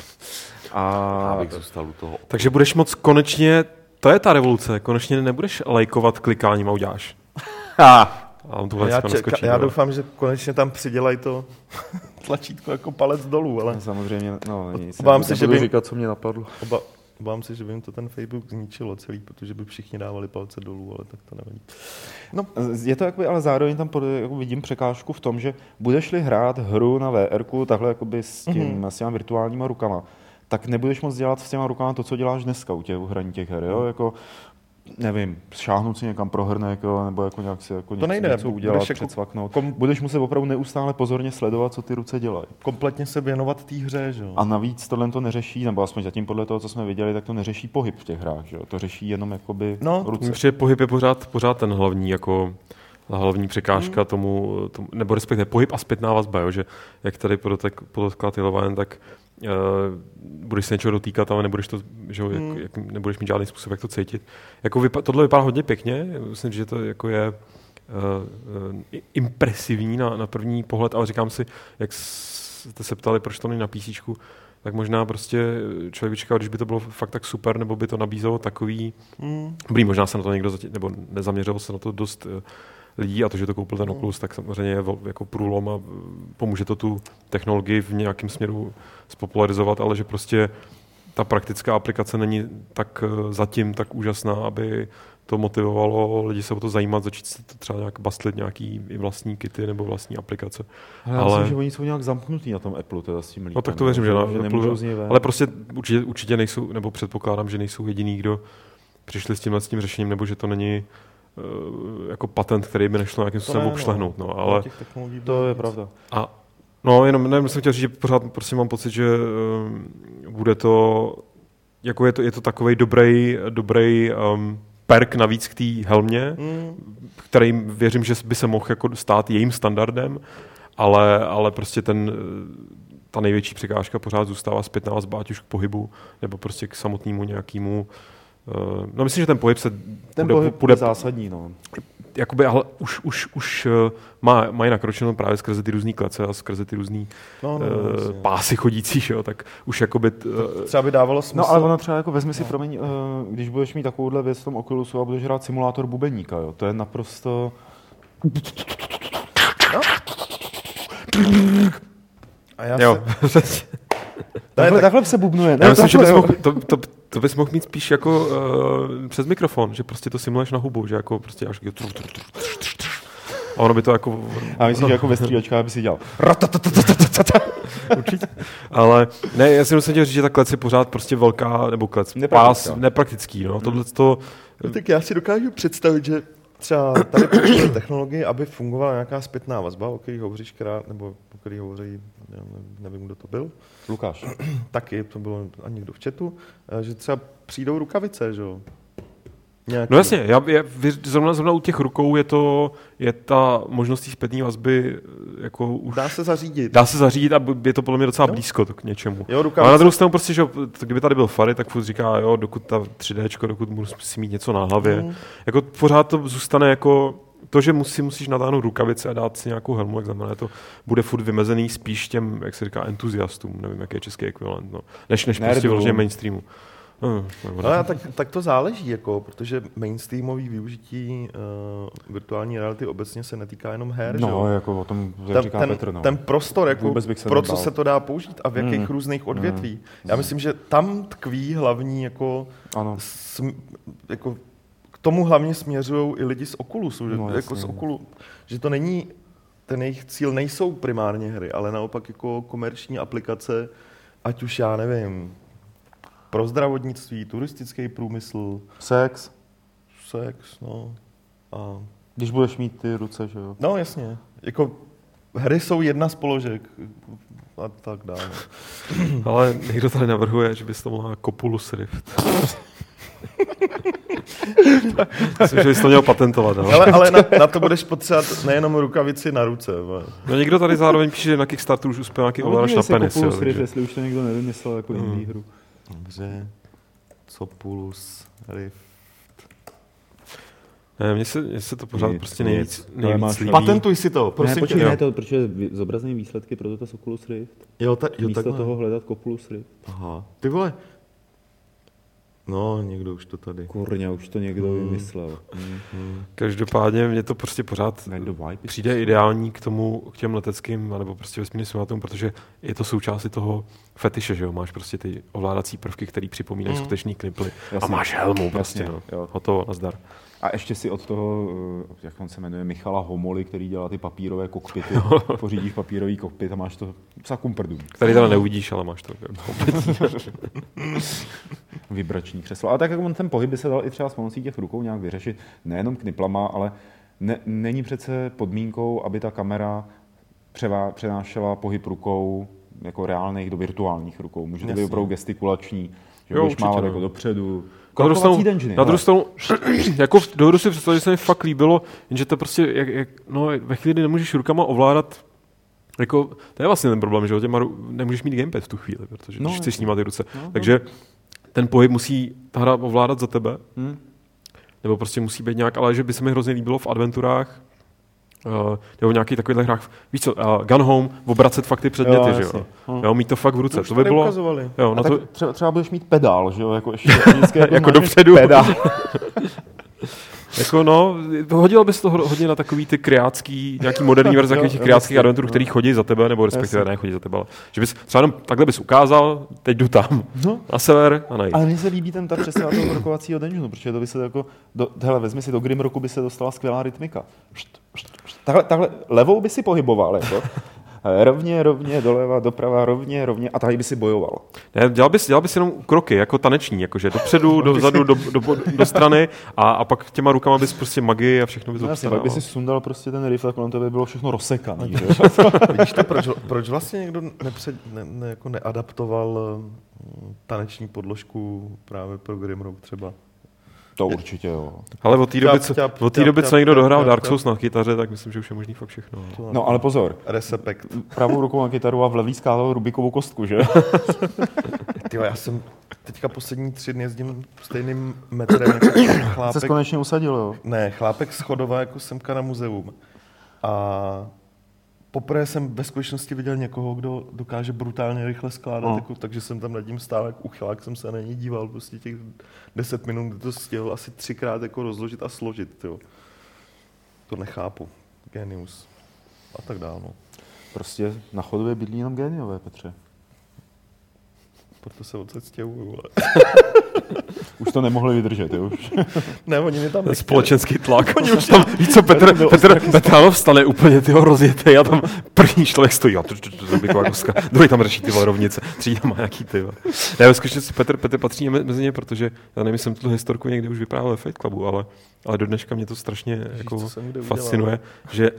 A... bych zůstal u toho. Takže budeš moc konečně, to je ta revoluce, konečně nebudeš lajkovat klikáním a uděláš. A on tu já, čeka, já doufám, že konečně tam přidělají to tlačítko jako palec dolů, ale... No, samozřejmě, no nic, obávám se, že by... říkat, co mě napadlo. Oba, obávám se, že by jim to ten Facebook zničilo celý, protože by všichni dávali palce dolů, ale tak to nevadí. No, je to jakoby, ale zároveň tam pod, jako vidím překážku v tom, že budeš-li hrát hru na VR, takhle jakoby s, tím, mm-hmm. s těma virtuálníma rukama, tak nebudeš moc dělat s těma rukama to, co děláš dneska u těch hraní těch her. Jo? Mhm. Jako, nevím, šáhnout si někam pro hrnek, jo, nebo jako nějak si jako to nejde, něco udělat, budeš jako Kom... Budeš muset opravdu neustále pozorně sledovat, co ty ruce dělají. Kompletně se věnovat té hře, že jo. A navíc tohle to neřeší, nebo aspoň zatím podle toho, co jsme viděli, tak to neřeší pohyb v těch hrách, že jo. To řeší jenom jakoby no. ruce. Myslím, pohyb je pořád, pořád ten hlavní, jako hlavní překážka hmm. tomu, tomu, nebo respektive pohyb a zpětná vazba, jo, že jak tady podotkla Tylovan, tak uh, budeš se něčeho dotýkat, ale nebudeš, to, že, hmm. jak, jak, nebudeš mít žádný způsob, jak to cítit. Jako vypa- tohle vypadá hodně pěkně, myslím, že to jako je uh, uh, impresivní na, na první pohled, ale říkám si, jak jste se ptali, proč to není na PC, tak možná prostě člověk by čekal, když by to bylo fakt tak super, nebo by to nabízelo takový, hmm. blí, možná se na to někdo, zatím, nebo nezaměřil se na to dost uh, lidí a to, že to koupil ten hmm. Oculus, tak samozřejmě je jako průlom a pomůže to tu technologii v nějakém směru spopularizovat, ale že prostě ta praktická aplikace není tak eh, zatím tak úžasná, aby to motivovalo lidi se o to zajímat, začít se to třeba nějak bastlit nějaký i vlastní kity nebo vlastní aplikace. Ale já myslím, že oni jsou nějak zamknutí na tom Apple, teda s tím lípem, No tak to věřím, že, na, že Apple, z něj ven. ale prostě určitě, určitě nejsou, nebo předpokládám, že nejsou jediný, kdo přišli s tímhle s tím řešením, nebo že to není uh, jako patent, který by nešlo nějakým způsobem ne, obšlehnout. No, ale To je pravda. a no, jenom nevím, jsem chtěl říct, že pořád prostě mám pocit, že um, bude to, jako je to, je to takový dobrý, dobrý um, perk navíc k té helmě, Mm, který věřím, že by se mohl jako stát jejím standardem, ale, ale prostě ten, eh, ta největší překážka pořád zůstává zpětná ať už k pohybu, nebo prostě k samotnému nějakému eh, No myslím, že ten pohyb se Ten bude, pohyb bude je zásadní, no. jakoby, ale už, už, už eh, má, mají nakročeno právě skrze ty různé klece a skrze ty různé no, no, uh, no, pásy chodící, že jo, tak už jakoby... t- eh, Třeba by dávalo smysl. No ale ono třeba jako vezmi si, promiň, eh, když budeš mít takovouhle věc v tom Oculusu a budeš hrát simulátor bubeníka, jo, to je naprosto... A já jo, se, Takhle, takhle se bubnuje. Já myslím, že bys mohl, to, to, to bys mohl mít spíš jako uh, přes mikrofon, že prostě to simuluješ na hubu, že jako prostě až a ono by to jako... A myslím, že jako ve střílečkách by si dělal. Určitě. Ale ne, já si musím říct, že ta klec je pořád prostě velká, nebo klec, Nepraktická. pás nepraktický, no. Tohle to, No, tak já si dokážu představit, že třeba tady používají technologii, aby fungovala nějaká zpětná vazba, o který hovoříš krát, nebo o který hovoří, nevím, kdo to byl, Lukáš. taky to bylo a někdo v chatu, eh, že třeba přijdou rukavice, že jo? Nějaký. No jasně, já, já, zrovna, zrovna u těch rukou je to, je ta možnost té zpětné vazby eh, jako už... Dá se zařídit. Dá se zařídit a je to podle mě docela Jo. blízko to k něčemu. Jo, Ale na druhou stranu prostě, že kdyby tady byl Fary, tak furt říká, jo, dokud ta 3D, dokud musí mít něco na hlavě. Mm. Jako pořád to zůstane jako to, že musí, musíš natáhnout rukavice a dát si nějakou helmu, jak znamená, to bude furt vymezený spíš těm, jak se říká, entuziastům, nevím, jaký je český ekvivalent, no. než, než prostě vyloženě mainstreamu. No, nebo No, ne. a tak, tak to záleží, jako, protože mainstreamový využití uh, virtuální reality obecně se netýká jenom her, že No, jo? jako o tom jak ten, říká ten, Petr, no. ten prostor, jako, pro co se to dá použít a v jakých Mm. různých odvětví. Já myslím, že tam tkví hlavní jako, Ano. sm, jako k tomu hlavně směřují i lidi z Oculusu, že, No, jako z jasně. Oculu, že to není, ten jejich cíl nejsou primárně hry, ale naopak jako komerční aplikace, ať už já nevím, pro zdravotnictví, turistický průmysl, Sex, sex, no. A, když budeš mít ty ruce, že jo. no jasně, jako hry jsou jedna z položek a tak dále. Ale někdo tady navrhuje, že bys to mohla Copulus Rift. Myslím, že bys to měl patentovat. Ale, Ale, ale na, na, to budeš potřebovat nejenom rukavici na ruce. no někdo tady zároveň píše, že na Kickstarteru už uspěl nějaký ovladač na penis. Jo, takže. jestli už to někdo nevymyslel jako Mm. indie hru. Dobře, Copulus, Rift. Ne, mně se, mně se to pořád Nic, prostě nic. nejvíc, To nejvíc máš líbí. Patentuj si to, prosím ne, tě. počkej, jo. ne, to, protože zobrazený výsledky pro to Oculus Rift. Jo, ta, jo, Místo takhle. toho hledat Oculus Rift. Aha. Ty vole. No, někdo už to tady. Kurňa, už to někdo Hmm. vymyslel. Každopádně mě to prostě pořád přijde ideální k tomu, k těm leteckým, nebo prostě vesmírným simulátorům, protože je to součástí toho fetiše, že jo, máš prostě ty ovládací prvky, které připomínají Mm. skutečný kniply. A Jasně. máš helmu prostě, Jasně, no. jo. Hotovo, nazdar. A ještě si od toho, eh, jak on se jmenuje, Michala Homoly, který dělá ty papírové kokpity, pořídíš papírový kokpit a máš to sakum prdům. Který teda neuvidíš, ale máš to. Vibrační křeslo. Ale tak jako on ten pohyb by se dal i třeba s pomocí těch rukou nějak vyřešit, nejenom kniplama, ale ne, není přece podmínkou, aby ta kamera převá, přenášela pohyb rukou jako reálných do virtuálních rukou. Může to být opravdu gestikulační, že Jo, budeš určitě, mávat no. jako dopředu. Na druhou stranu, dungeony, na druhou stranu jako v- dovedu si představit, že se mi fakt líbilo, jenže to prostě, jak, jak, no, ve chvíli, kdy nemůžeš rukama ovládat jako, to je vlastně ten problém, že těma, nemůžeš mít gamepad v tu chvíli, protože No, když chceš snímat ty ruce. No, no. Takže ten pohyb musí ta hra ovládat za tebe, Hm? nebo prostě musí být nějak, ale že by se mi hrozně líbilo v adventurách, uh, nebo v nějakých takových hrách, víš co, uh, Gun Home, obracet fakt ty předměty, Jo, že jo. Hm. Jo, mít to fakt v ruce, To by bylo, ukazovali. jo, A no to, třeba, třeba budeš mít pedál, že jo, jako ještě vždycky Jako máš dopředu. Pedál. Jako no, hodilo bys to ho- hodně na takový ty kreácký, nějaký moderní verze takových těch kreáckých adventurů, který chodí za tebe, nebo respektive ne chodí za tebe, ale že bys třeba jenom takhle bys ukázal, teď jdu tam, No. na sever a najít. Ale mně se líbí ten tak přesně na toho rokovacího dungeonu, protože to by se jako, do, hele, vezmi si do Grim roku by se dostala skvělá rytmika. Št, št. Takhle, takhle levou by si pohyboval, jako. Rovně, rovně, doleva, doprava, rovně, rovně a tady by si bojoval. Ne, dělal bys, dělal bys jenom kroky, jako taneční, jakože dopředu, dozadu, do, do, do, strany a, a pak těma rukama bys prostě magii a všechno bys No, jasně, pak by si sundal prostě ten riff a kolem tebe bylo všechno rozsekaný. že? Vidíš to, proč, proč vlastně někdo nepřed, ne, ne, jako neadaptoval eh, taneční podložku právě pro Grimrock třeba? To určitě jo. Ale od té doby, co, od té doby, co někdo dohrál Dark. Souls na kytaře, tak myslím, že už je možný fakt všechno. To No ale pozor, Resepekt. pravou rukou na kytaru a v levý skálou Rubikovou kostku, že? Tyjo, já jsem teďka poslední tři dny jezdím stejným metrem jako Se chlápek. konečně usadil, jo. Ne, chlápek z Chodova jako semka na muzeum. A poprvé jsem ve skutečnosti viděl někoho, kdo dokáže brutálně rychle skládat, No. jako, takže jsem tam nad tím stál jak uchylák, jsem se na něj díval, prostě těch 10 minut, kdy to stihl asi třikrát jako rozložit a složit, tyjo. To nechápu. Genius. A tak dál, no. Prostě na chodově bydlí jenom géniové, Petře. Proto se odsud stěhuju, ale... Už to nemohli vydržet, jo. Už. Ne, oni mi tam nechtěli. společenský tlak. tam, víš co, Petr, Petr, Petr ráno vstane úplně tyho rozjetý a tam první člověk stojí a druhý tam řeší ty rovnice, třetí tam má nějaký ty. vole. Ne, ve skutečnosti Petr, Petr patří me- mezi ně, protože já nevím, jsem tu historku někdy už vyprávěl ve Fight Clubu, ale, ale do dneška mě to strašně jako fascinuje, že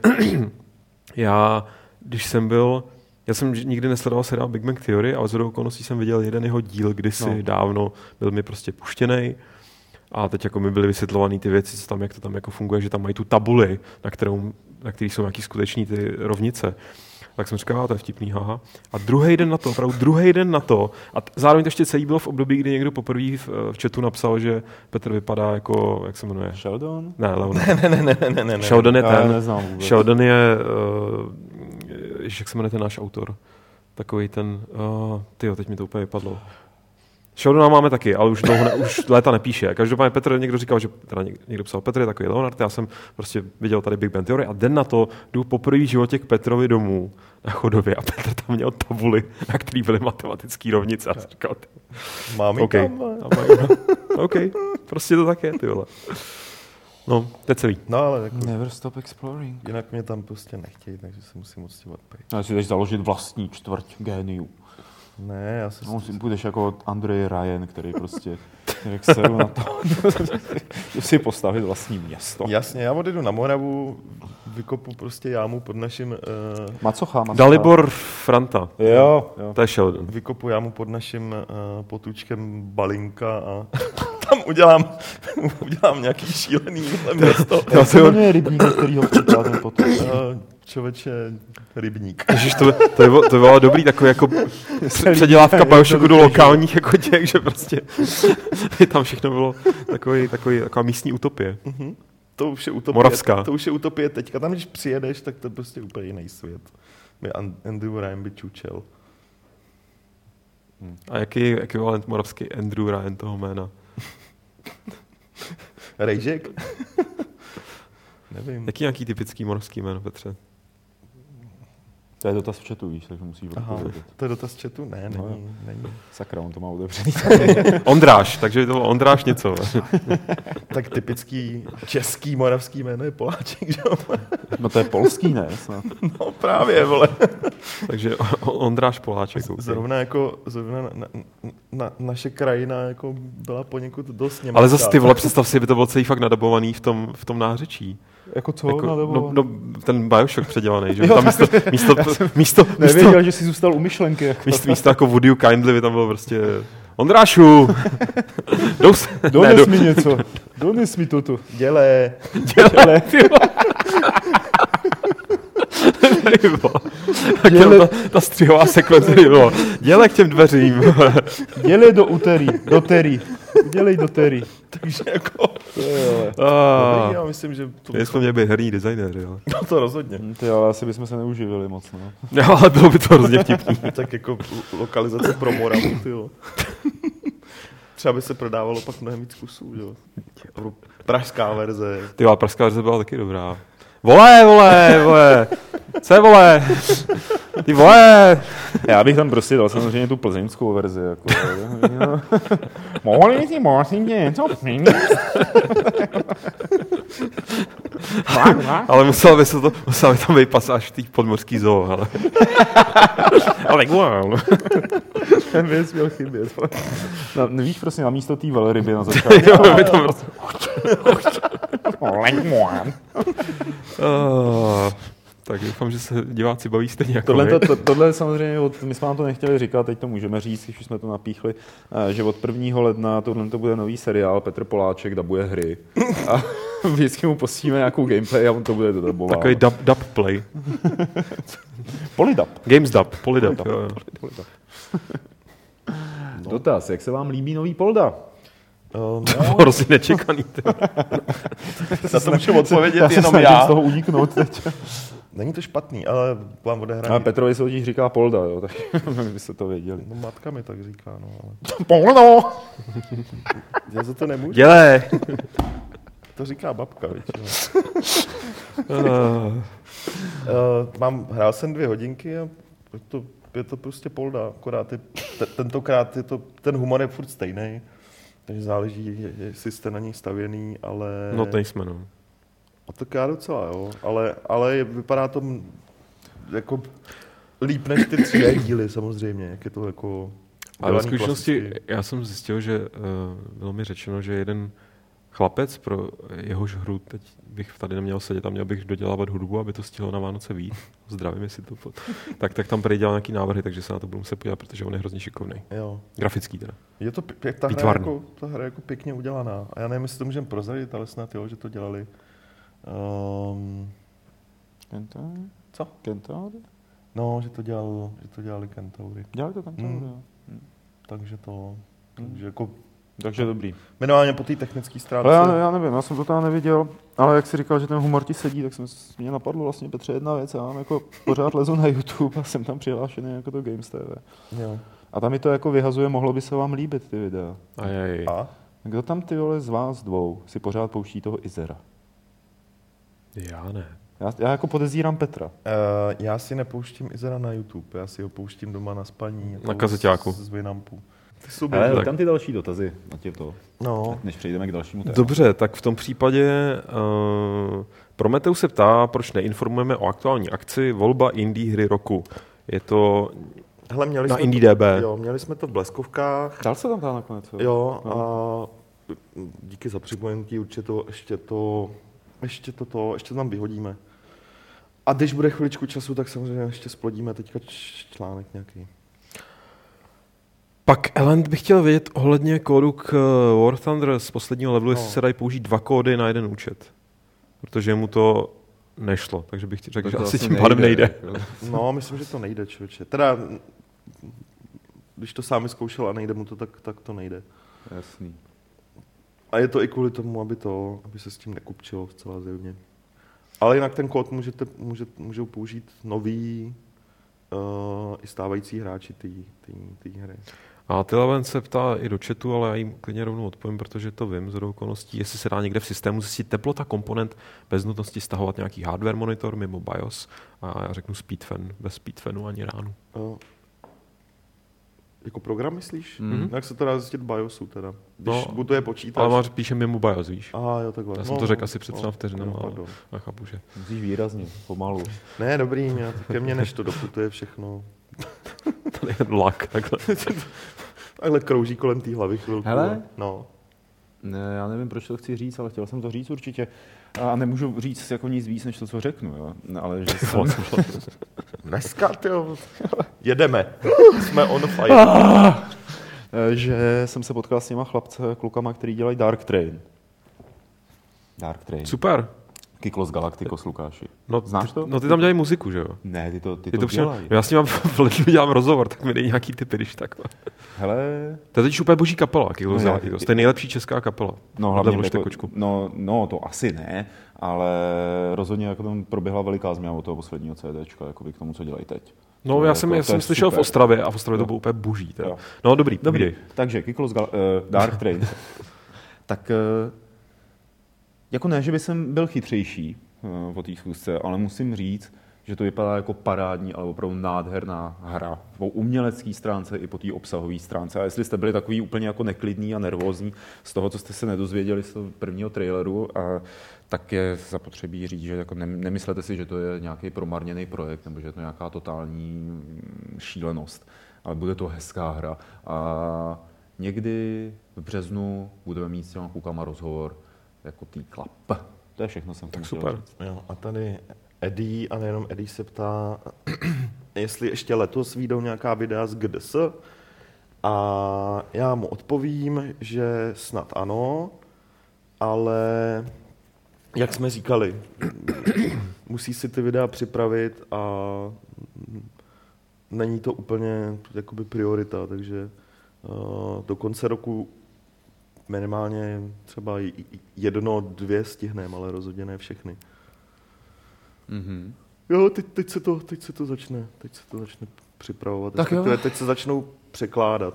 já, když jsem byl, já jsem nikdy nesledoval seriál Big Bang Theory, ale z okolností jsem viděl jeden jeho díl kdysi No. no. dávno, byl mi prostě puštěný. A teď jako mi byly vysvětlované ty věci, co tam, jak to tam jako funguje, že tam mají tu tabuli, na, kterou, na který jsou nějaký skuteční ty rovnice. Tak jsem říkal, "A, to je vtipný, haha. A druhý den na to, opravdu druhý den na to, a t- zároveň to ještě celý bylo v období, kdy někdo poprvé v, v chatu napsal, že Petr vypadá jako, jak se jmenuje? Sheldon? Ne, Leon. Ne, ne, ne, ne, ne, ne. Sheldon je ten. Sheldon je, uh, jak se jmenuje ten náš autor? Takový ten, uh, tyjo, teď mi to úplně vypadlo. Sheldona máme taky, ale už dlouho ne, už léta nepíše. Každopádně Petr někdo říkal, že teda něk- někdo psal, Petr je takový Leonard, já jsem prostě viděl tady Big Bang Theory a den na to jdu poprvé v životě k Petrovi domů na chodově a Petr tam měl tabuli, na který byly matematické rovnice. A říkal, ty, Mám ji OK, tam, OK, prostě to tak je, ty vole. No, to je celý. No ale jako, Never stop exploring. jinak mě tam prostě nechtějí, takže se musím odstěhovat pryč. No, si jdeš založit vlastní čtvrť géniu. Ne, já se... No, si budeš jako Andrej Ryan, který prostě, jak se na to, si postavit vlastní město. Jasně, já odjedu na Moravu, vykopu prostě jámu pod naším... Uh, Macocha, macocha. Dalibor Franta, Jo, jo. to je Sheldon. vykopu jámu pod naším uh, potůčkem Balinka a tam udělám, udělám nějaký šílený město. Já se jmenuje rybník, který ho potom. Uh, člověče, rybník. Ježiš, to, by- to, by bylo, to by bylo dobrý takový jako předělávka Bioshocku do lokálních jako těch, že prostě tam všechno bylo takový, takový, taková místní utopie. To už je utopie. Moravská. To už je utopie teďka. Tam, když přijedeš, tak to je prostě úplně jiný svět. By An- Andrew Ryan by čučel. A jaký je ekvivalent moravský Andrew Ryan toho jména? Rejžek? Nevím. Jaký nějaký typický moravský jméno, Petře? To je dotaz v chatu, víš, takže musí Aha, odpovědět. to je dotaz chatu? Ne, není. No, není. Sakra, on to má otevřený. Ondráš, takže to bylo Ondráš něco. Tak typický český moravský jméno je Poláček, že jo? No to je polský, ne? Snad. No právě, vole. takže Ondráš Poláček. Zrovna jako, zrovna na, na, na, naše krajina jako byla poněkud dost německá. Ale zase ty vole, představ si, by to bylo celý fakt nadabovaný v tom, v tom nářečí. Jako co? Jako, no, no, ten Bioshock předělaný, že? Jo, Tam místo, místo, místo, místo, Nevěděl, že jsi zůstal u myšlenky. Jak místo, místo jako Would you kindly by tam bylo prostě Ondrášu! Dous, Dones do- mi něco. Dones mi toto. Děle. děle, vole. Ty. Tak Děle- ta, ta střihová sekvence by bylo. Děle k těm dveřím. Dělej do úterý, do tery. Dělej do tery. Takže jako... Ah, Dobrý, já myslím, že to, jsme měli být herní designéři, ale. no to rozhodně. Ty, ale asi bychom se neuživili moc, no. Jo, ale bylo by to hrozně vtipný. tak jako lo- lokalizace pro Moravu, ty jo. Třeba by se prodávalo pak mnohem víc kusů, jo. Pražská verze. Ty ale pražská verze byla taky dobrá. Vole, vole, vole. Co je vole? Ty vole. Já bych tam prostě dal samozřejmě tu plzeňskou verzi. Jako. Mohli si prosím tě něco přinést? Ale musela by se to, musela by tam být pasáž v té podmorský zoo, ale. ale wow. Ten věc měl chybět. No, víš, prostě na místo té velryby na začátku. jo, by to prostě... Uh, tak doufám, že se diváci baví stejně jako Tohle, my. to, to, tohle samozřejmě, od, my jsme vám to nechtěli říkat, teď to můžeme říct, když už jsme to napíchli, eh, že od 1. ledna tohle to bude nový seriál, Petr Poláček dabuje hry. A vždycky mu pustíme nějakou gameplay a on to bude dodabovat. Takový dub, dub play. Polydub. Games dub, polydub. Polydub. jo, jo. Polydub. Dotaz, jak se vám líbí nový Polda? Um, To bylo hrozně nečekaný. ty. na to můžu odpovědět Já se jenom já. z toho uniknout teď. Není to špatný, ale vám Ale odehrání. Petrovi se totiž říká Polda, jo, tak byste to věděli. No matka mi tak říká, no ale Poldo! já za to nemůžu. Dělej. To říká babka většinou. Uh, mám, hrál jsem dvě hodinky a je to, je to prostě polda, akorát je, te, tentokrát je to, ten humor je furt stejný, takže záleží, je- jestli jste na něj stavěný, ale... no nejsme, no. A tak já docela, jo, ale, ale vypadá to jako líp než ty tři díly samozřejmě, jak je to jako... Ve skutečnosti klasicky. já jsem zjistil, že uh, bylo mi řečeno, že jeden chlapec, pro jehož hru teď bych tady neměl sedět a měl bych dodělávat hudbu, aby to stihlo na Vánoce vít. Zdravím, jestli to... pot- Tak, tak tam prý dělal nějaký návrhy, takže se na to budu muset podívat, protože on je hrozně šikovný. Jo. Grafický teda. Je to, pě- ta hra, Výtvarný. jako, ta hra jako pěkně udělaná. A já nevím, jestli to můžeme prozradit, ale snad jo, že to dělali. Um, Kentor? co? Kentor? No, že to, dělal, že to dělali Kentaury. Dělali to Kentor, Mm. jo. Takže to... Hmm. Takže jako Takže dobrý. minimálně po té technické stránce. Ale já, já nevím, já jsem to tam neviděl, ale jak si říkal, že ten humor ti sedí, tak jsem, mě napadlo vlastně Petře jedna věc, já mám jako pořád lezu na YouTube a jsem tam přihlášený jako to Games TV. Jo. A tam mi to jako vyhazuje, mohlo by se vám líbit ty videa. Ajaj. A? Kdo tam ty vole z vás dvou si pořád pouští toho Izera? Já ne. Já, já jako podezírám Petra. Uh, já si nepouštím Izera na YouTube, já si ho pouštím doma na spaní. jako Na kazeťáku. Z, z Winampu. Jsou Ale tam ty další dotazy, na tě to, No, než přejdeme k dalšímu tématu. Dobře, tak v tom případě uh, Prometeu se ptá, proč neinformujeme o aktuální akci Volba indie hry roku. Je to hele, měli na jsme IndieDB. To, jo, měli jsme to v Bleskovkách. Dal se tam dá nakonec? Jo, a díky za připomenutí určitě to ještě to, ještě to, to, ještě to tam vyhodíme. A když bude chviličku času, tak samozřejmě ještě splodíme teďka článek nějaký. Pak Elend bych chtěl vědět ohledně kódu k eh, War Thunder z posledního levelu, No. jestli se dají použít dva kódy na jeden účet. Protože mu to nešlo, takže bych ti řekl, že asi tím pádem nejde. No, myslím, že to nejde, člověče. Teda, když to sám zkoušel a nejde mu to, tak, tak to nejde. Jasný. A je to i kvůli tomu, aby to, aby se s tím nekupčilo zcela zjevně. Ale jinak ten kód můžete, může, můžou použít noví uh, i stávající hráči té hry. A Tylaven se ptá i do chatu, ale já jim klidně rovnou odpovím, protože to vím z okolností, jestli se dá někde v systému zjistit teplota komponent bez nutnosti stahovat nějaký hardware monitor mimo BIOS a já řeknu speedfan, bez speedfanu ani ránu. Uh, jako program myslíš? Mm. Jak se to dá zjistit v BIOSu teda? Když No, no, buduje počítač. Ale máš, píše mimo BIOS, víš? Aha, jo, takhle. Já jsem to řekl asi před třema vteřinama, no, ale- pardon. Já chápu, že Musíš výrazně, pomalu. Ne, dobrý, mě, ke mně než to doputuje všechno. to je lak. Takhle. Takhle krouží kolem té hlavy chvilku. Hele. No. Ne, já nevím, proč to chci říct, ale chtěl jsem to říct určitě. A nemůžu říct jako nic víc, než to, co řeknu. Jo? No, Ale že jsem, Dneska, tyjo, jedeme. Jsme on fire. Eh, že jsem se potkal s těma chlapce, klukama, který dělají Dark Train. Dark Train. Super. Kyklos Galacticos, Lukáši. No, Znáš ty, to? No ty tam dělají muziku, že jo? Ne, ty to, ty Ty to, to přijel, dělají. já s ním v lednu dělám rozhovor, tak mi dej nějaký typy, když tak. Hele, To je totiž úplně boží kapela, Kilo No, no, já- To je nejlepší česká kapela. no hlavně jako, kočku. no, no, to asi ne, ale rozhodně jako tam proběhla veliká změna od toho posledního CDčka, jako k tomu, co dělají teď. No, To já jsem, jako- já to jsem slyšel v super. Ostravě a v Ostravě to Jo. bylo úplně. Jo. No dobrý, Dobrý, takže Kiklos Gal- uh, Dark Train. tak uh, jako ne, že by jsem byl chytřejší po té schůzce, ale musím říct, že to vypadá jako parádní, ale opravdu nádherná hra. Po umělecké stránce i po té obsahové stránce. A jestli jste byli takový úplně jako neklidný a nervózní z toho, co jste se nedozvěděli z toho prvního traileru, a, tak je zapotřebí říct, že jako nem- nemyslete si, že to je nějaký promarněný projekt nebo že je to nějaká totální mm, šílenost. Ale bude to hezká hra. A někdy v březnu budeme mít s těma klukama rozhovor jako tý klap. To je všechno, jsem Tak super. říct. Jo, a tady Eddie, a nejenom Eddie se ptá, jestli ještě letos vyjdou nějaká videa z GDS. A já mu odpovím, že snad ano, ale jak jsme říkali, musí si ty videa připravit a není to úplně jakoby priorita, takže uh, do konce roku minimálně třeba jedno, dvě stihneme, ale rozhodně ne všechny. Mhm. Jo, teď, teď, se to, teď se to začne, teď se to začne připravovat. Tak jo. teď se začnou překládat.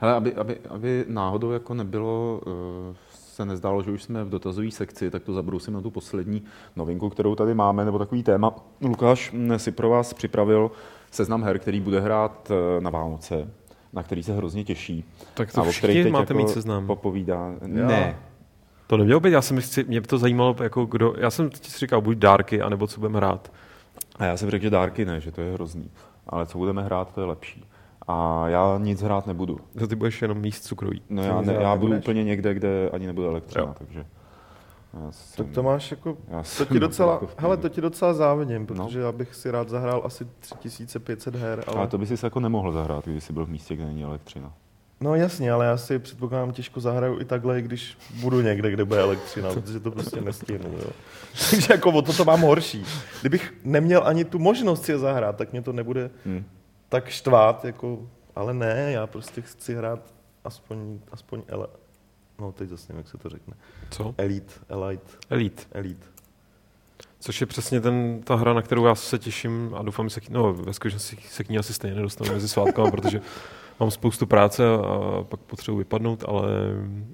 Hele, aby, aby, aby náhodou jako nebylo, uh, se nezdálo, že už jsme v dotazové sekci, tak to zabrousím na tu poslední novinku, kterou tady máme, nebo takový téma. Lukáš si pro vás připravil seznam her, který bude hrát eh, na Vánoce, na který se hrozně těší. Tak to o všichni máte jako mít seznam. Popovídá. Já. Ne, To nemělo být, já jsem chci, mě by to zajímalo, jako kdo, já jsem ti říkal, buď dárky, anebo co budeme hrát. A já jsem řekl, že dárky ne, že to je hrozný. Ale co budeme hrát, to je lepší. A já nic hrát nebudu. To ty budeš jenom míst cukroví. No Co já, ne, já budu úplně někde, kde ani nebude elektřina, Jo. takže... Jsem, Tak to máš jako, já to ti docela, jako hele, to ti docela závidím, No. protože já bych si rád zahrál asi 3500 her, ale... Ale to by si jako nemohl zahrát, když jsi byl v místě, kde není elektřina. No jasně, ale já si předpokládám těžko zahraju i takhle, i když budu někde, kde bude elektřina, protože to prostě nestihnu, jo. Takže jako o to to mám horší. Kdybych neměl ani tu možnost si je zahrát, tak mě to nebude Hm. tak štvát, jako, ale ne, já prostě chci hrát aspoň, aspoň ele, no teď zase nevím, jak se to řekne. Co? Elite, Elite, Elite. Elite. Což je přesně ten, ta hra, na kterou já se těším a doufám, že se, k- no, ve skutečnosti se k ní asi stejně nedostanu mezi svátkama, protože mám spoustu práce a pak potřebuji vypadnout, ale,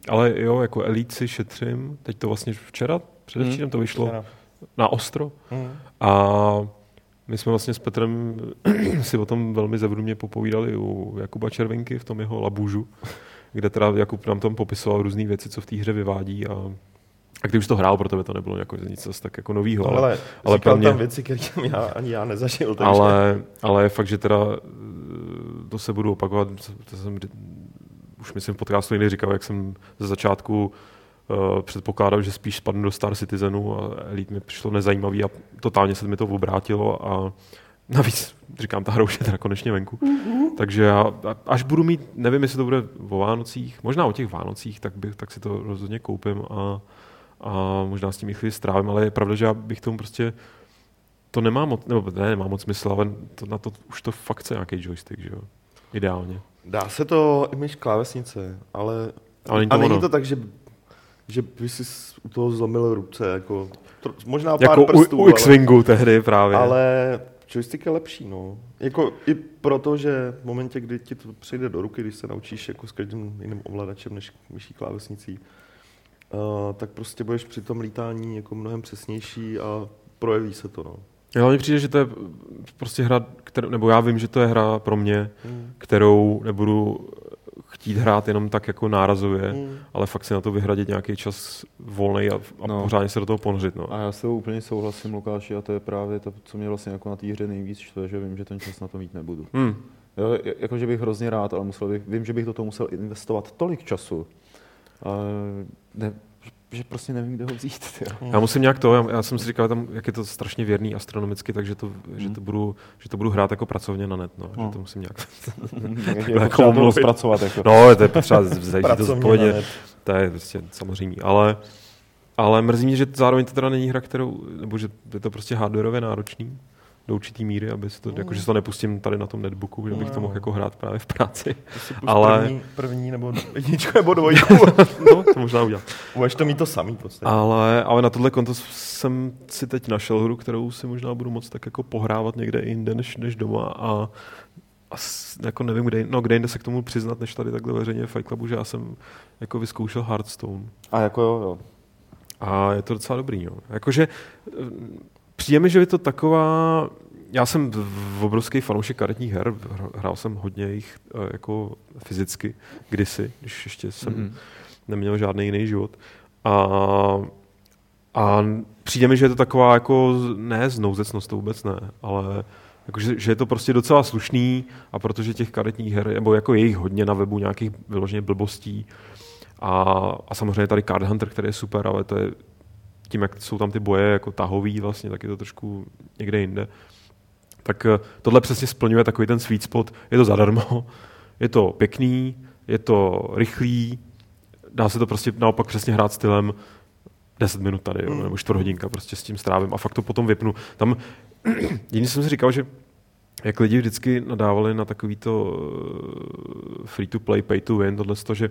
ale jo, jako Elite si šetřím, teď to vlastně včera, předevčírem to vyšlo Včera. na ostro Hm. a my jsme vlastně s Petrem si o tom velmi zevrubně popovídali u Jakuba Červenky v tom jeho labužu, kde teda Jakub nám tam popisoval různé věci, co v té hře vyvádí a a když už to hrál, pro tebe to nebylo jako nic zase tak jako novýho, No, ale, ale, pro mě- tam věci, které jsem já, ani já nezažil, takže... ale, ale je fakt, že teda eh, to se budu opakovat, to jsem už myslím v podcastu někdy říkal, jak jsem ze začátku uh, předpokládal, že spíš spadnu do Star Citizenu a Elite mi přišlo nezajímavý a totálně se mi to obrátilo a navíc, říkám, ta hra už je teda konečně venku. Takže já, až budu mít, nevím, jestli to bude o Vánocích, možná o těch Vánocích, tak, bych, tak si to rozhodně koupím a, a možná s tím i chvíli strávím, ale je pravda, že já bych tomu prostě to nemá moc, nebo ne, nemá moc smysl, ale to, na to už to fakt chce nějaký joystick, že jo? Ideálně. Dá se to i myš klávesnice, ale, Ale není to a není ono. to tak, že, že by si u toho zlomil ruce, jako, tro, možná pár Jako prstů, u, u ale, X-Wingu tehdy právě. ale joystick je lepší, no. Jako i proto, že v momentě, kdy ti to přijde do ruky, když se naučíš jako s každým jiným ovladačem než myší klávesnicí, uh, tak prostě budeš při tom lítání jako mnohem přesnější a projeví se to, no. Jo, mně přijde, že to je prostě hra, kterou, nebo já vím, že to je hra pro mě, Hmm. kterou nebudu chtít hrát jenom tak jako nárazově, Hmm. ale fakt si na to vyhradit nějaký čas volný a, a No. pořádně se do toho ponořit. No. A já s tebou úplně souhlasím, Lukáši, a to je právě to, co mě vlastně jako na té hře nejvíc štve, že vím, že ten čas na to mít nebudu. Hmm. Jo, jakože bych hrozně rád, ale musel bych, vím, že bych do toho musel investovat tolik času, ale ne, že prostě nevím, kde ho vzít. Tyjo. Já musím nějak to, já, já jsem si říkal, tam, jak je to strašně věrný astronomicky, takže to, že to, budu, že to budu hrát jako pracovně na net, no, No. že to musím nějak... Jak je jako to omluvit. rozpracovat. Jako. No, to je potřeba zajít to net. to je prostě samozřejmě, ale, ale mrzí mě, že zároveň to teda není hra, kterou, nebo že je to prostě hardwareově náročný do určitý míry, aby se to, jako, že se to nepustím tady na tom netbooku, že bych to mohl jako hrát právě v práci. Ale- První, první nebo jedničku nebo dvojku. no, to možná udělat. Budeš to mít to samý podstatě. Ale, ale na tohle konto jsem si teď našel hru, kterou si možná budu moc tak jako pohrávat někde jinde než, než doma a, a jako nevím, kde, no, kde jinde se k tomu přiznat, než tady takhle veřejně v Fight Clubu, že já jsem jako vyzkoušel Hearthstone. A jako jo, jo. A je to docela dobrý. No. Jakože přijde mi, že je to taková... Já jsem v obrovský fanoušek karetních her, hr- hrál jsem hodně jich eh, jako fyzicky kdysi, když ještě jsem Mhm. mm. neměl žádný jiný život. A, a přijde mi, že je to taková jako, z- ne znouzecnost, to vůbec ne, ale jako, že, že, je to prostě docela slušný a protože těch karetních her, nebo jako je jich hodně na webu nějakých vyloženě blbostí, a, a samozřejmě tady Card Hunter, který je super, ale to je tím, jak jsou tam ty boje jako tahový vlastně, tak je to trošku někde jinde. Tak eh, tohle přesně splňuje takový ten sweet spot. Je to zadarmo, je to pěkný, je to rychlý, dá se to prostě naopak přesně hrát stylem 10 minut tady, jo, nebo čtvrt hodinka prostě s tím strávím a fakt to potom vypnu. Tam, jiný jsem si říkal, že jak lidi vždycky nadávali na takový to eh, free to play, pay to win, tohle to, že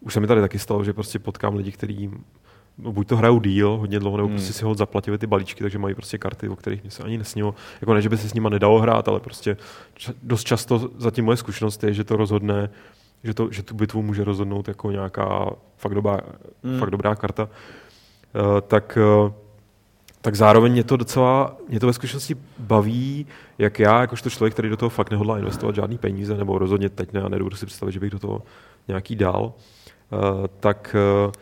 už se mi tady taky stalo, že prostě potkám lidi, kteří no, buď to hrajou díl, hodně dlouho, nebo Hmm. prostě si ho zaplatili ty balíčky, takže mají prostě karty, o kterých mě se ani nesnilo. Jako ne, že by se s nima nedalo hrát, ale prostě ča- dost často zatím moje zkušenost je, že to rozhodne, že, to, že tu bitvu může rozhodnout jako nějaká fakt dobrá, Hmm. fakt dobrá karta. Uh, tak uh, tak zároveň mě to docela, mě to ve zkušenosti baví, jak já, jakožto člověk, který do toho fakt nehodlá investovat žádný peníze, nebo rozhodně teď ne, a nedovedu si představit, že bych do toho nějaký dal, uh, tak, uh,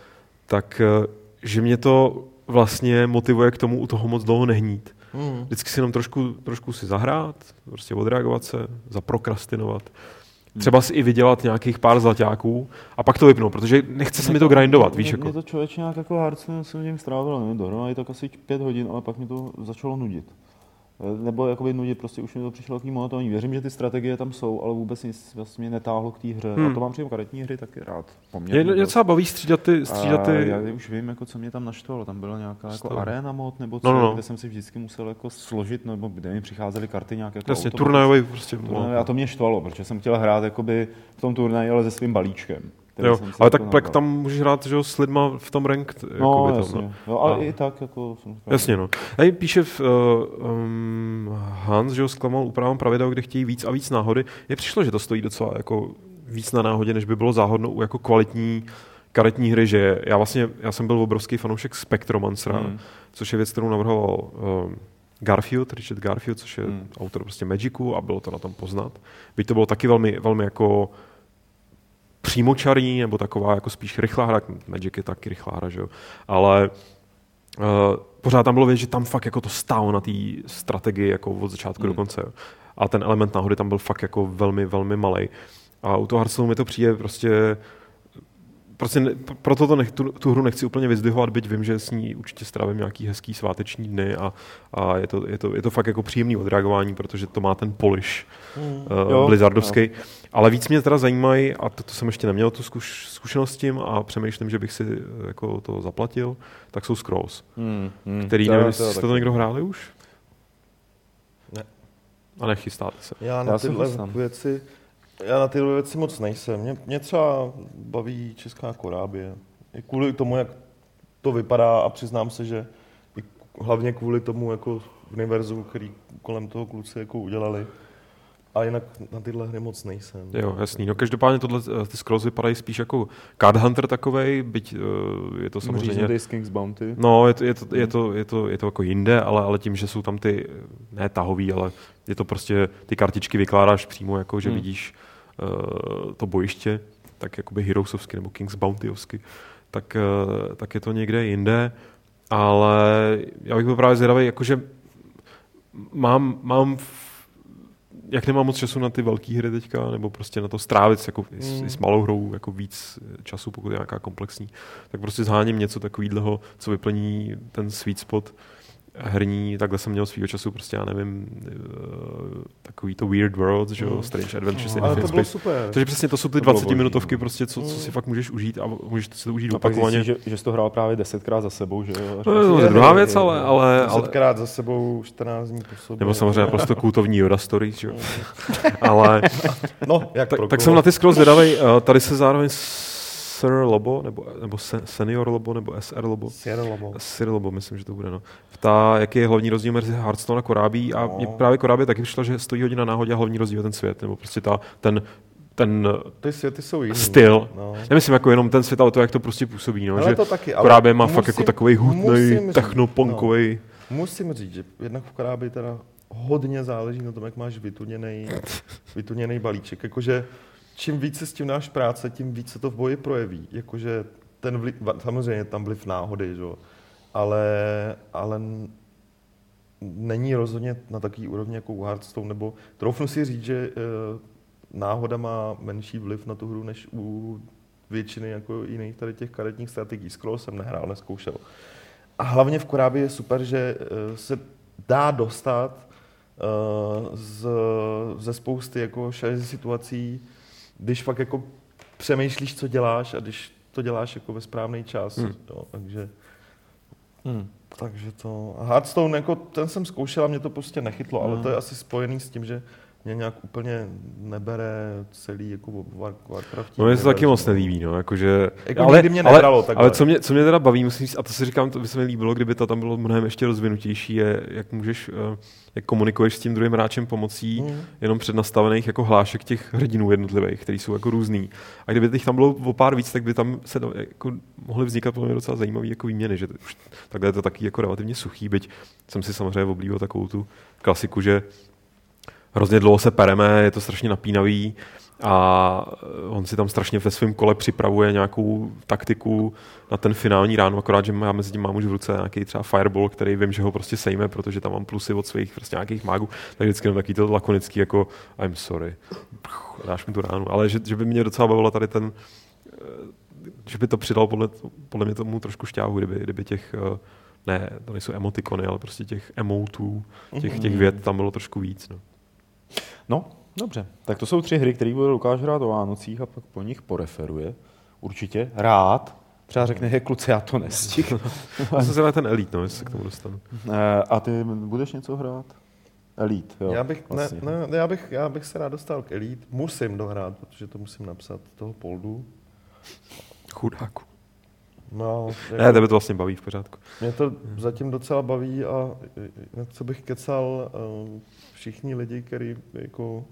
tak uh, že mě to vlastně motivuje k tomu u toho moc dlouho nehnít. Hmm. Vždycky si jenom trošku, trošku si zahrát, prostě odreagovat se, zaprokrastinovat. Třeba si i vydělat nějakých pár zlaťáků a pak to vypnout, protože nechce se mi to grindovat, víš, jako. mě to člověk nějak jako Hearthstone jsem v něm strávil, nevím, dohromady tak asi pět hodin, ale pak mi to začalo nudit. Nebo jakoby nudit, prostě už mi to přišlo takový monotónní. Věřím, že ty strategie tam jsou, ale vůbec nic vlastně mě netáhlo k té hře. Hmm. A to mám přímo karetní hry taky rád. Mě, Poměrně mě dost. docela baví střídat ty, střídat ty já už vím, jako, co mě tam naštvalo. Tam byla nějaká jako arena mod, nebo co, No, no, no. kde jsem si vždycky musel jako složit, nebo kde mi přicházely karty nějak jako Jasně, turnajový prostě. Turnaj, A to mě štvalo, protože jsem chtěl hrát jakoby v tom turnaji, ale se svým balíčkem. Jo, ale jako tak pak nabral. tam můžeš hrát že, jo, s lidma v tom ranked. No, jakoby jasně. Tam, no. Jo, ale A- i tak jako... jsem Jasně, no. Tady píše v, uh, um, Hans, že ho zklamal úpravám pravidel, kde chtějí víc a víc náhody. Mně přišlo, že to stojí docela jako víc na náhodě, než by bylo záhodno u jako kvalitní karetní hry, že já vlastně, já jsem byl obrovský fanoušek Spectromancera, Hmm. což je věc, kterou navrhoval um, Garfield, Richard Garfield, což je hmm. autor prostě Magicu a bylo to na tom poznat. Byť to bylo taky velmi, velmi jako přímočarý, nebo taková jako spíš rychlá hra, Magic je taky rychlá hra, že jo? ale uh, pořád tam bylo vědět, že tam fakt jako to stálo na té strategii jako od začátku Hmm. do konce. Jo. A ten element náhody tam byl fakt jako velmi, velmi malý. A u toho Hearthstone mi to přijde prostě prostě ne, proto to nech, tu, tu, hru nechci úplně vyzdvihovat, byť vím, že s ní určitě strávím nějaký hezký sváteční dny a, a je, to, je, to, je to fakt jako příjemný odreagování, protože to má ten polish Hmm. uh, Jo, blizzardovský. Ale víc mě teda zajímají, a to, to jsem ještě neměl tu zkuš, zkušenost s tím a přemýšlím, že bych si eh, jako to zaplatil, tak jsou Scrolls, Hmm, hmm. který To- nevím, to jestli jste taky. to někdo hráli už? Ne. A nechystáte se. Já na Já tyhle věci, já na tyhle věci moc nejsem. Mě, mě třeba baví Česká Korábie. I kvůli tomu, jak to vypadá a přiznám se, že i hlavně kvůli tomu jako univerzu, který kolem toho kluci jako udělali. A jinak na tyhle hry moc nejsem. Jo, jasný. No každopádně tohle, eh, ty Scrolls vypadají spíš jako Card Hunter takovej, byť eh, je to samozřejmě... Říznutý z King's Bounty. No, je to, je to, je to, je to, je to jako jinde, ale, ale tím, že jsou tam ty, ne tahový, ale je to prostě, ty kartičky vykládáš přímo, jako že Hmm. vidíš to bojiště, tak jakoby Heroesovsky nebo Kings Bountyovsky, tak, uh, tak je to někde jinde, ale já bych byl právě zvědavý, jakože mám, mám v, jak nemám moc času na ty velké hry teďka, nebo prostě na to strávit jako s, Mm. i s malou hrou jako víc času, pokud je nějaká komplexní, tak prostě zháním něco takového, co vyplní ten sweet spot herní, takhle jsem měl svýho času prostě, já nevím, eh, takový to Weird Worlds, že jo, Strange Adventures No, in ale to bylo super. Takže přesně to jsou ty To bylo 20 minutovky, no. prostě, co, co si fakt můžeš užít a můžeš si to užít A pak opakovaně. zjistíš, že, že jsi to hrál právě desetkrát za sebou, že jo? To říkáš si, je druhá věc, ale, ale, ale Desetkrát za sebou 14 dní po sobě. nebo samozřejmě naprosto kultovní Yoda Stories, že jo. ale No, jak tak, tak jsem na ty scroll zvědavej, uh, tady se zároveň Sir Lobo, nebo, nebo se, Senior Lobo, nebo SR Lobo, Sierra Lobo. Sir Lobo, myslím, že to bude, no. Ta, jaký je hlavní rozdíl mezi Hearthstone a Korábí a No. mě právě Korábí taky přišlo, že stojí hodina náhodě a hlavní rozdíl je ten svět, nebo prostě ta, ten, ten Ty světy jsou jiný. styl. No. Nemyslím jako jenom ten svět, ale to, jak to prostě působí, no, Ale že to taky, ale Korábě má musím- fakt jako takový říct, technopunkový. Musím říct, že jednak v Korábi teda hodně záleží na tom, jak máš vytuněný, vytuněný balíček. Jakože čím více s tím dáš práce, tím více to v boji projeví. Jakože ten vliv, samozřejmě tam vliv náhody, že? ale, ale není rozhodně na takový úrovni jako u Hearthstone, nebo troufnu si říct, že eh, náhoda má menší vliv na tu hru, než u většiny jako jiných tady těch karetních strategií. Scroll jsem nehrál, neskoušel. A hlavně v Korábě je super, že eh, se dá dostat eh, z, ze spousty jako situací, když fakt jako přemýšlíš, co děláš a když to děláš jako ve správný čas. Hmm. Jo, takže, Hmm. takže to... A Hearthstone, jako ten jsem zkoušel a mě to prostě nechytlo, ale Hmm. to je asi spojený s tím, že mě nějak úplně nebere celý jako War- Warcraft. No, mě se to taky moc nelíbí, no, jakože... Jako nikdy mě nebralo takhle. ale co mě, co mě teda baví, musím říct, a to si říkám, to by se mi líbilo, kdyby to tam bylo mnohem ještě rozvinutější, je, jak můžeš, eh, jak komunikuješ s tím druhým hráčem pomocí Mm. jenom přednastavených jako hlášek těch hrdinů jednotlivých, který jsou jako různý. A kdyby těch tam bylo o pár víc, tak by tam se jako, mohly vznikat podle mě docela zajímavé jako výměny, že už takhle je to taky jako relativně suchý, byť jsem si samozřejmě oblíbil takovou tu klasiku, že hrozně dlouho se pereme, je to strašně napínavý a on si tam strašně ve svém kole připravuje nějakou taktiku na ten finální ráno, akorát, že já mezi tím mám už v ruce nějaký třeba fireball, který vím, že ho prostě sejme, protože tam mám plusy od svých prostě nějakých mágů, tak vždycky jenom takový to lakonický jako I'm sorry, Puch, dáš mu tu ránu, ale že, že by mě docela bavilo tady ten, eh, že by to přidal podle, podle mě tomu trošku šťávu, kdyby, kdyby těch eh, ne, to nejsou emotikony, ale prostě těch emotů, těch, těch věd tam bylo trošku víc. No. No, dobře. Tak to jsou tři hry, které bude Lukáš hrát o Vánocích a pak po nich poreferuje. Určitě. Rád. Třeba řekne, hej kluci, já to nestihl. Já jsem se na ten Elite, no, jestli se k tomu dostanu. Eh, a ty budeš něco hrát? Elite, jo. Já bych, vlastně. ne, ne, já, bych, já bych se rád dostal k Elite. Musím dohrát, protože to musím napsat toho poldu. Chudáku. No, Ne, tebe to vlastně baví v pořádku. Mě to zatím docela baví a co bych kecal, eh, všichni lidi, který jako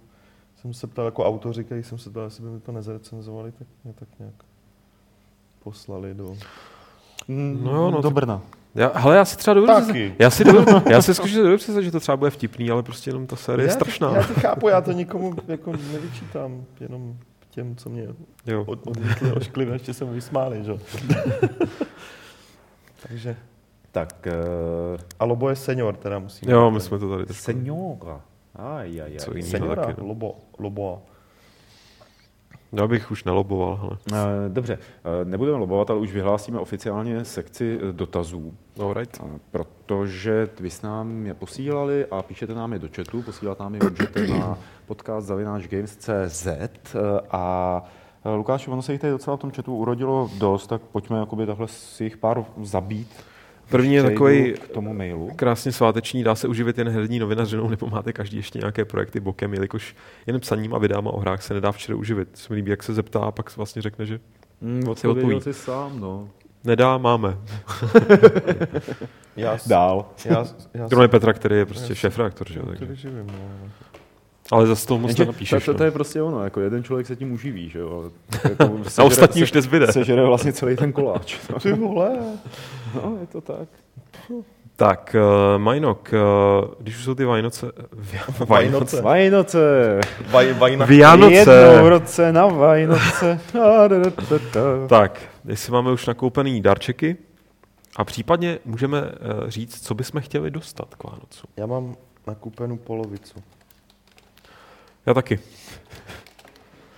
jsem se ptal jako autoři, který jsem se ptal, jestli by mi to nezrecenzovali, tak mě tak nějak poslali do... Mm, No jo, no, do Brna. Já, hele, já si třeba dovedu Taky. já si, dovedu, já si skutečně dovedu představit, že to třeba bude vtipný, ale prostě jenom ta série je já, strašná. Já to chápu, já to nikomu jako nevyčítám, jenom těm, co mě Jo. od, odmítli, oškli, ještě se mi vysmáli, že? jo. Takže, Tak, uh, a Lobo je senior, teda musím jo, my jsme to tady trošku... seniora. Aj, aj, aj. Seniora, taky, no. Lobo, Lobo. Já bych už neloboval, hele. Eh, Dobře, eh, nebudeme lobovat, ale už vyhlásíme oficiálně sekci dotazů. Right. Eh, Protože vy s nám je posílali a píšete nám je do chatu, posílat nám je můžete na podcast zavináčgames.cz a eh, Lukáš, ono se jich tady docela v tom chatu urodilo dost, tak pojďme jakoby takhle si jich pár zabít. První je takový k tomu mailu. krásně sváteční, dá se uživit jen herní novinařinou, nebo máte každý ještě nějaké projekty bokem, jelikož jen psaním a videama o hrách se nedá včera uživit. Se mi líbí, jak se zeptá a pak vlastně řekne, že Hmm, Si odpověděl odpoví. jsi sám, no. nedá, máme. Já, s- Dál. já, já Kromě Petra, který je prostě Já šéf reaktor, že jo? to takže- vyživím, no. Ale zase toho moc Jenže nenapíšeš. to, to, to no. je prostě ono, jako jeden člověk se tím uživí, že jo. Jako A ostatní už nezbyde. Sežere vlastně celý ten koláč. Ty vole. No, je to tak. Tak, uh, Majnok, uh, když už jsou ty Vajnoce... Vy- Vajnoce. Vánoce. Vaj, vajna. Vianoce. Jednou v roce na da. Tak, jestli máme už nakoupený darčeky a případně můžeme uh, říct, co bychom chtěli dostat k Vánocu. Já mám nakoupenou polovicu. Já taky.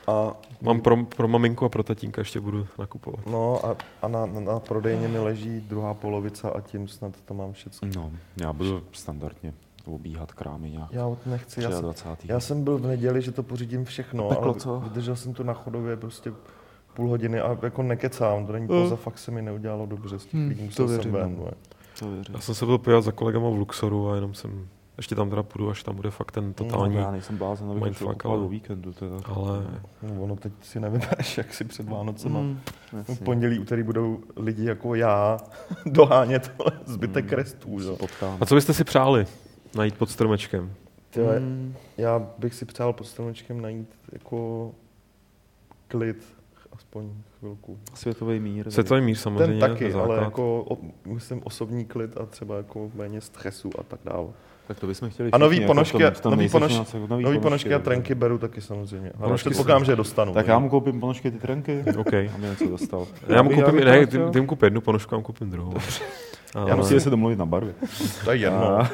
A, Mám pro, pro maminku a pro tatínka ještě budu nakupovat. no a, a na, na, na prodejně mi leží druhá polovica a tím snad to mám všechno. No, já budu standardně obíhat krámy nějak. Já teď nechci, já jsem, 23. já jsem byl v neděli, že to pořídím všechno, Peklo, ale co? vydržel jsem tu na chodově prostě půl hodiny a jako nekecám, to není poza, fakt se mi neudělalo dobře z těch Hmm, lidí, to musel jsem věřím, ven. no. To věřím. Já jsem se byl podívat za kolegama v Luxoru a jenom jsem, ještě tam teda půjdu, až tam bude fakt ten totální, No, já nejsem blázen, abych mindfuck, ale- o víkendu. Teda. ale No, ono teď si nevybereš, jak si před Vánocema. Mm, No, v pondělí, úterý budou lidi jako já dohánět zbytek Jo. potkám. a co byste si přáli najít pod stromečkem? Tyhle, Mm, Já bych si přál pod stromečkem najít jako klid, aspoň chvilku. Světový mír. Světový mír samozřejmě, Ten taky, ale jako, o, myslím, osobní klid a třeba jako méně stresu a tak dále. Tak to bychom chtěli A nový všichni, jako ponožky, v tom- v tom nový, ponož, jako nový ponožky a dobře. trenky beru taky samozřejmě. Ale Ponožky předpokládám, že je dostanu. Tak ne? já mu koupím ponožky ty trenky, OK. aby něco dostal. Já mu koupím, ne, ty, ty mu koupím jednu ponožku, já mu koupím druhou. Ale, Já Musíme se domluvit na barvě. To je jedno. A-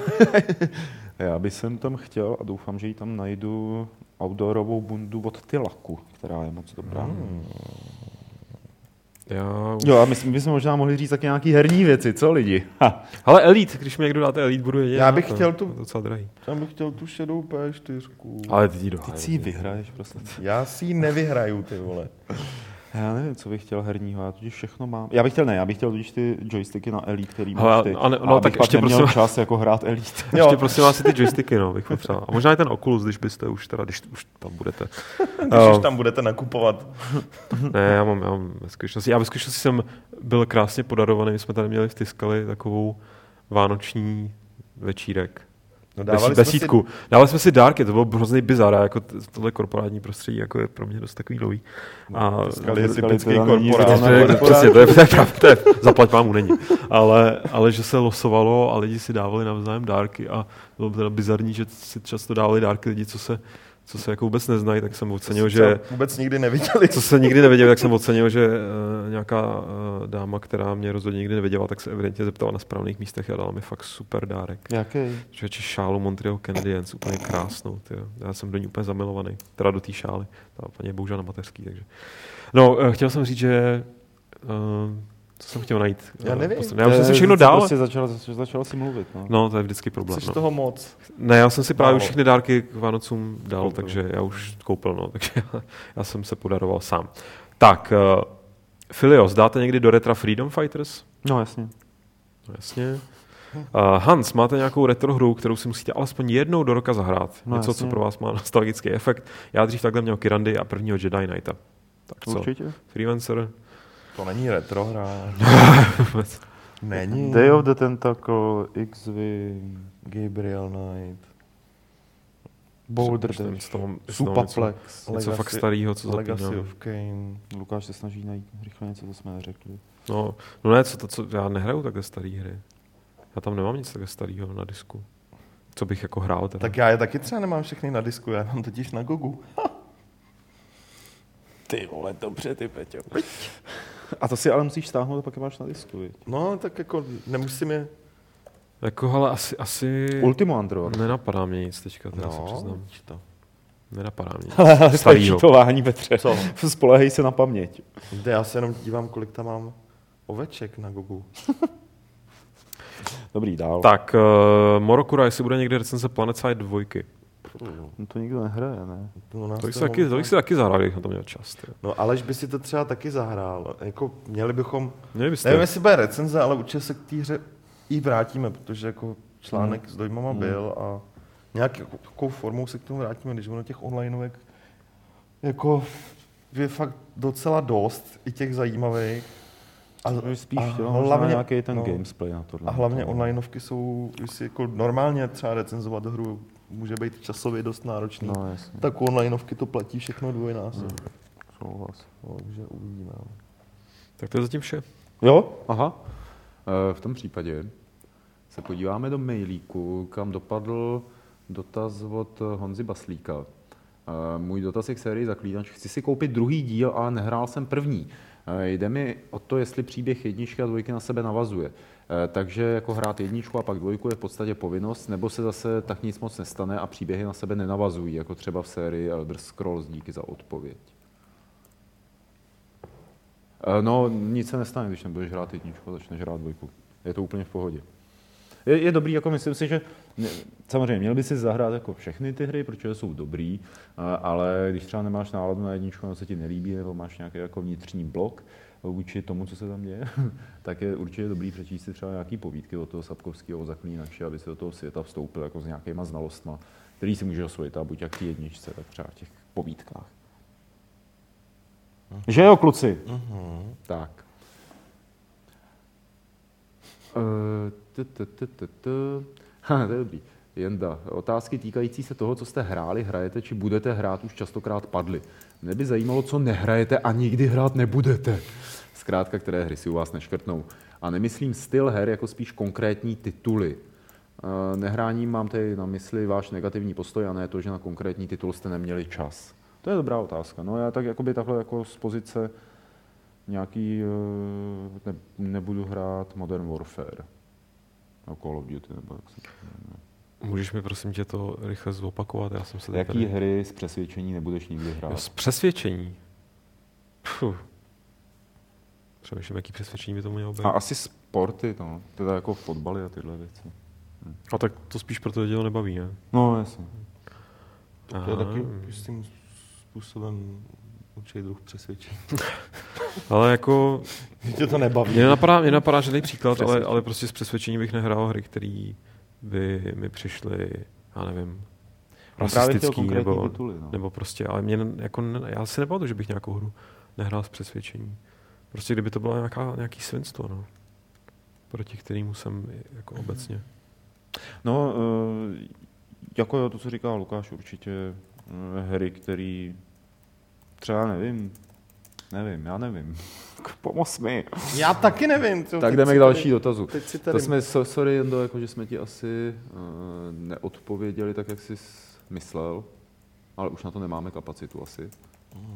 Já bych jsem tam chtěl a doufám, že ji tam najdu outdoorovou bundu od Tylaku, která je moc dobrá. Hmm. Já, Jo, a myslím, bychom možná mohli říct taky nějaký herní věci, co lidi? Ha. ale Elite, když mi někdo dáte Elite, budu jediný. Já na bych to. chtěl tu- Je to docela drahý. Já bych chtěl tu šedou P4. Ale ty ji Ty dohájí. si ji vyhraješ prostě. Já si ji nevyhraju, ty vole. Já nevím, co bych chtěl herního, já totiž všechno mám. Já bych chtěl, ne, já bych chtěl totiž ty joysticky na Elite, který máš ty. a ne- no, a tak pak ještě neměl prosím- čas jako hrát Elite. Jo. Ještě prosím vás si ty joysticky, no, bych potřeboval. A možná i ten Oculus, když byste už teda, když už tam budete. Když Jo. už tam budete nakupovat. Ne, já mám, já mám ve skutečnosti. Já ve skutečnosti jsem byl krásně podarovaný. My jsme tady měli v Tiskali takovou vánoční večírek. No, Dávali besídku. Si... Dávali jsme si dárky, to bylo hrozný bizar, jako tohle korporátní prostředí jako je pro mě dost takový nový. A je Tiskali typický korporát. zrovna to je, přesně, to je, to je, pravda, to je, zaplať pámu není. Ale, ale že se losovalo a lidi si dávali navzájem dárky a bylo teda bizarní, že si často dávali dárky lidi, co se, co se jako vůbec neznají, tak jsem ocenil, že Vůbec nikdy neviděli. co se nikdy nevěděl, tak jsem ocenil, že uh, nějaká uh, dáma, která mě rozhodně nikdy nevěděla, tak se evidentně zeptala na správných místech a dala mi fakt super dárek. Jaký? Že šálu Montreal Canadiens, úplně krásnou. Tyjo. Já jsem do ní úplně zamilovaný. Teda do té šály. Ta paní je bohužel na mateřský, takže. No, uh, chtěl jsem říct, že uh, co jsem chtěl najít? Já Eh, nevím. posledně. Já už jsem si všechno dal. Prostě začal, začal, začal si mluvit. No. No, to je vždycky problém. Jsi No. toho moc. Ne, já jsem si právě Málo. všechny dárky k Vánocům dal, Koupil. takže já už koupil, no, takže já, já jsem se podaroval sám. Tak, uh, Filios, dáte někdy do Retra Freedom Fighters? no jasně. No, jasně. Uh, Hans, máte nějakou retro hru, kterou si musíte alespoň jednou do roka zahrát? No, Něco, jasně. co pro vás má nostalgický efekt. Já dřív takhle měl Kirandy a prvního Jedi Knighta. Tak co? Určitě. Freelancer? To není retro hra. Není. Day of the Tentacle, X-Wing, Gabriel Knight. Boulder Dash, tam něco-. Něco fakt starého, co Legacy zapomínám. of Kane. Lukáš se snaží najít rychle něco, co jsme neřekli. No, no ne, co, to, co, já nehraju takhle staré hry. Já tam nemám nic takhle starého na disku. Co bych jako hrál teda. Tak já je taky třeba nemám všechny na disku, já mám totiž na Gogu. Ty vole, dobře, ty Peťo. A to si ale musíš stáhnout a pak je máš na disku, viď? No, tak jako nemusím je... Jako, hele, asi, asi Ultimo Android. nenapadá mě nic teďka, teda se No, přiznám. vidíš to. Nenapadá mě. Ale to je Starýho. čítování, Petře. Co? Spolehej se na paměť. Jde, já se jenom dívám, kolik tam mám oveček na Gogu. Dobrý, dál. Tak, uh, Morokura, jestli bude někde recenze Planet Side 2. No to nikdo nehraje, ne? No, nás To bych si taky, to bych si taky zahrál, kdybych na to měl čas. Tyjo. No, Aleš by si to třeba taky zahrál. Jako, měli bychom... Měli byste. Nevím, jestli bude recenze, ale určitě se k té hře i vrátíme, protože jako článek s dojmama Hmm. byl a nějakou formou se k tomu vrátíme, když ono těch onlineovek jako je fakt docela dost, i těch zajímavých. A, spíš a možná hlavně- nějaký ten no. gamesplay na tohle. a hlavně To- onlineovky jsou, když si jako normálně třeba recenzovat hru může být časově dost náročný. No jasně, Tak u onlineovky to platí všechno dvojnásob. Hmm. souhlas. No, takže uvidíme. no. Tak to je zatím vše. Jo? Aha. Eh, V tom případě se podíváme do mailíku, kam dopadl dotaz od Honzy Baslíka. Eh, Můj dotaz je k sérii Zaklínač. Chci si koupit druhý díl, ale nehrál jsem první. Eh, Jde mi o to, jestli příběh jedničky a dvojky na sebe navazuje. Eh, Takže jako hrát jedničku a pak dvojku je v podstatě povinnost, nebo se zase tak nic moc nestane a příběhy na sebe nenavazují, jako třeba v sérii Elder Scrolls. Díky za odpověď. Eh, No, nic se nestane, když nebudeš hrát jedničku a začneš hrát dvojku. Je to úplně v pohodě. Je, je dobrý, jako myslím si, že samozřejmě měl by si zahrát jako všechny ty hry, protože jsou dobrý, a- ale když třeba nemáš náladu na jedničku, nebo se ti nelíbí, nebo máš nějaký jako vnitřní blok vůči tomu, co se tam děje, tak je určitě dobrý přečíst si třeba nějaký povídky od toho Sapkovského o zaklínači, aby si do toho světa vstoupil jako s nějakýma znalostma, který si může osvojit, a buď jak té jedničce, tak třeba v těch povídkách. Že jo, kluci? Tak. Eh. Ha, to je dobrý. Jenda, otázky týkající se toho, co jste hráli, hrajete či budete hrát, už častokrát padly. Mě by zajímalo, co nehrajete a nikdy hrát nebudete. Zkrátka, které hry si u vás neškrtnou. A nemyslím styl her, jako spíš konkrétní tituly. Eh, Nehráním mám tady na mysli váš negativní postoj a ne to, že na konkrétní titul jste neměli čas. To je dobrá otázka. No já tak jakoby takhle jako z pozice nějaký, eh, ne, nebudu hrát Modern Warfare. No Call of Duty nebo jak se. Můžeš mi prosím tě to rychle zopakovat? Já jsem se Jaký tady... hry z přesvědčení nebudeš nikdy Jo, hrát? z přesvědčení. Puh. Přemýšlím, jaký přesvědčení by to mělo být. A asi sporty, no. Teda jako fotbaly a tyhle věci. A tak to spíš proto tě to nebaví, ne? No, jasně. To je taky jistým způsobem určitý druh přesvědčení. Ale jako, Že tě to nebaví. mě napadá, mě napadá žádný příklad, ale, ale prostě z přesvědčení bych nehrál hry, které by mi přišly, já nevím, No, rasistický, nebo, tituly, no. nebo prostě, ale mě, jako, já si nepamatuju, že bych nějakou hru nehrál z přesvědčení. Prostě kdyby to bylo nějaká, nějaký svinstvo, no. Proti kterému jsem jako obecně. No, eh, jako to, co říká Lukáš, určitě eh, hry, který třeba nevím, nevím, já nevím. Pomoz mi. Já taky nevím. Co, Tak jdeme k další tady- dotazu. Teď si tady... To jsme, so, sorry, Jendo, jako, že jsme ti asi uh, neodpověděli tak, jak jsi myslel, ale už na to nemáme kapacitu asi.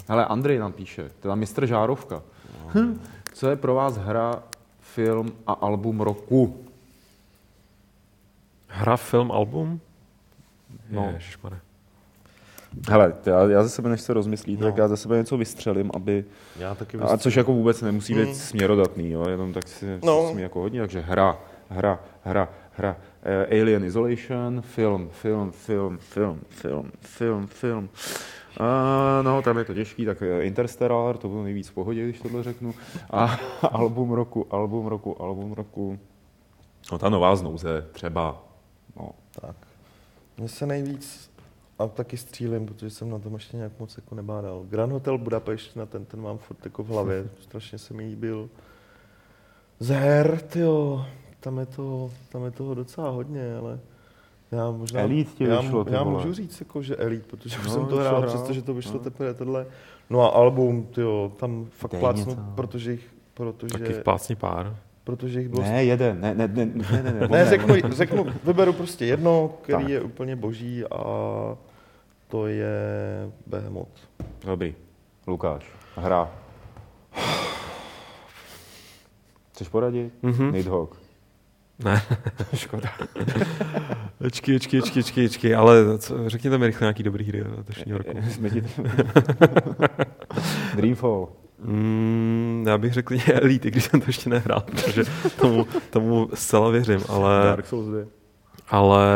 Hele, Andrej nám píše, teda mistr Žárovka. Hm, co je pro vás hra, film a album roku? Hra, film, album? No. No. Hele, já, já ze sebe, než se rozmyslíte, No. tak já ze sebe něco vystřelím, aby... Já taky A což jako vůbec nemusí být směrodatný, jo, jenom tak si No. no. jako hodně, takže hra, hra, hra, hra. Uh, Alien Isolation, film, film, film, film, film, film, film. Uh, no, tam je to těžký, tak eh, Interstellar, to bylo nejvíc v pohodě, když tohle řeknu. A album roku, album roku, album roku. No ta nová znouze, třeba. No, Tak. Mně se nejvíc, a taky střílím, protože jsem na tom ještě nějak moc jako nebádal. Grand Hotel Budapešť, na ten, ten mám furt jako v hlavě, strašně se mi líbil. Z her, tyjo, tam je, to, tam je toho docela hodně, ale já možná... Elite ti já, vyšlo, já můžu říct, jako, že Elite, protože No, jsem to hrál, hrál, přestože to vyšlo no. teprve tohle. No a album, tyjo, tam fakt Dej plácnu, něco. protože jich, protože, Taky v plácni pár. Protože jich bylo ne, jeden, ne, ne, ne, ne, ne, ne, ne, řeknu, řeknu, vyberu prostě jedno, který Tak. je úplně boží a to je Behemoth. Dobrý. Lukáš, hra. Chceš poradit? Mhm. Nidhogg. Ne. Škoda.Ečky,ečky,ečky,ečky,ečky, ale co, řekněte mi rychle nějaký dobrý hry letošního roku. Dreamfall. Mm, já bych řekl že Elite, když jsem to ještě nehrál, protože tomu, tomu zcela věřím, ale, Dark Souls 2. ale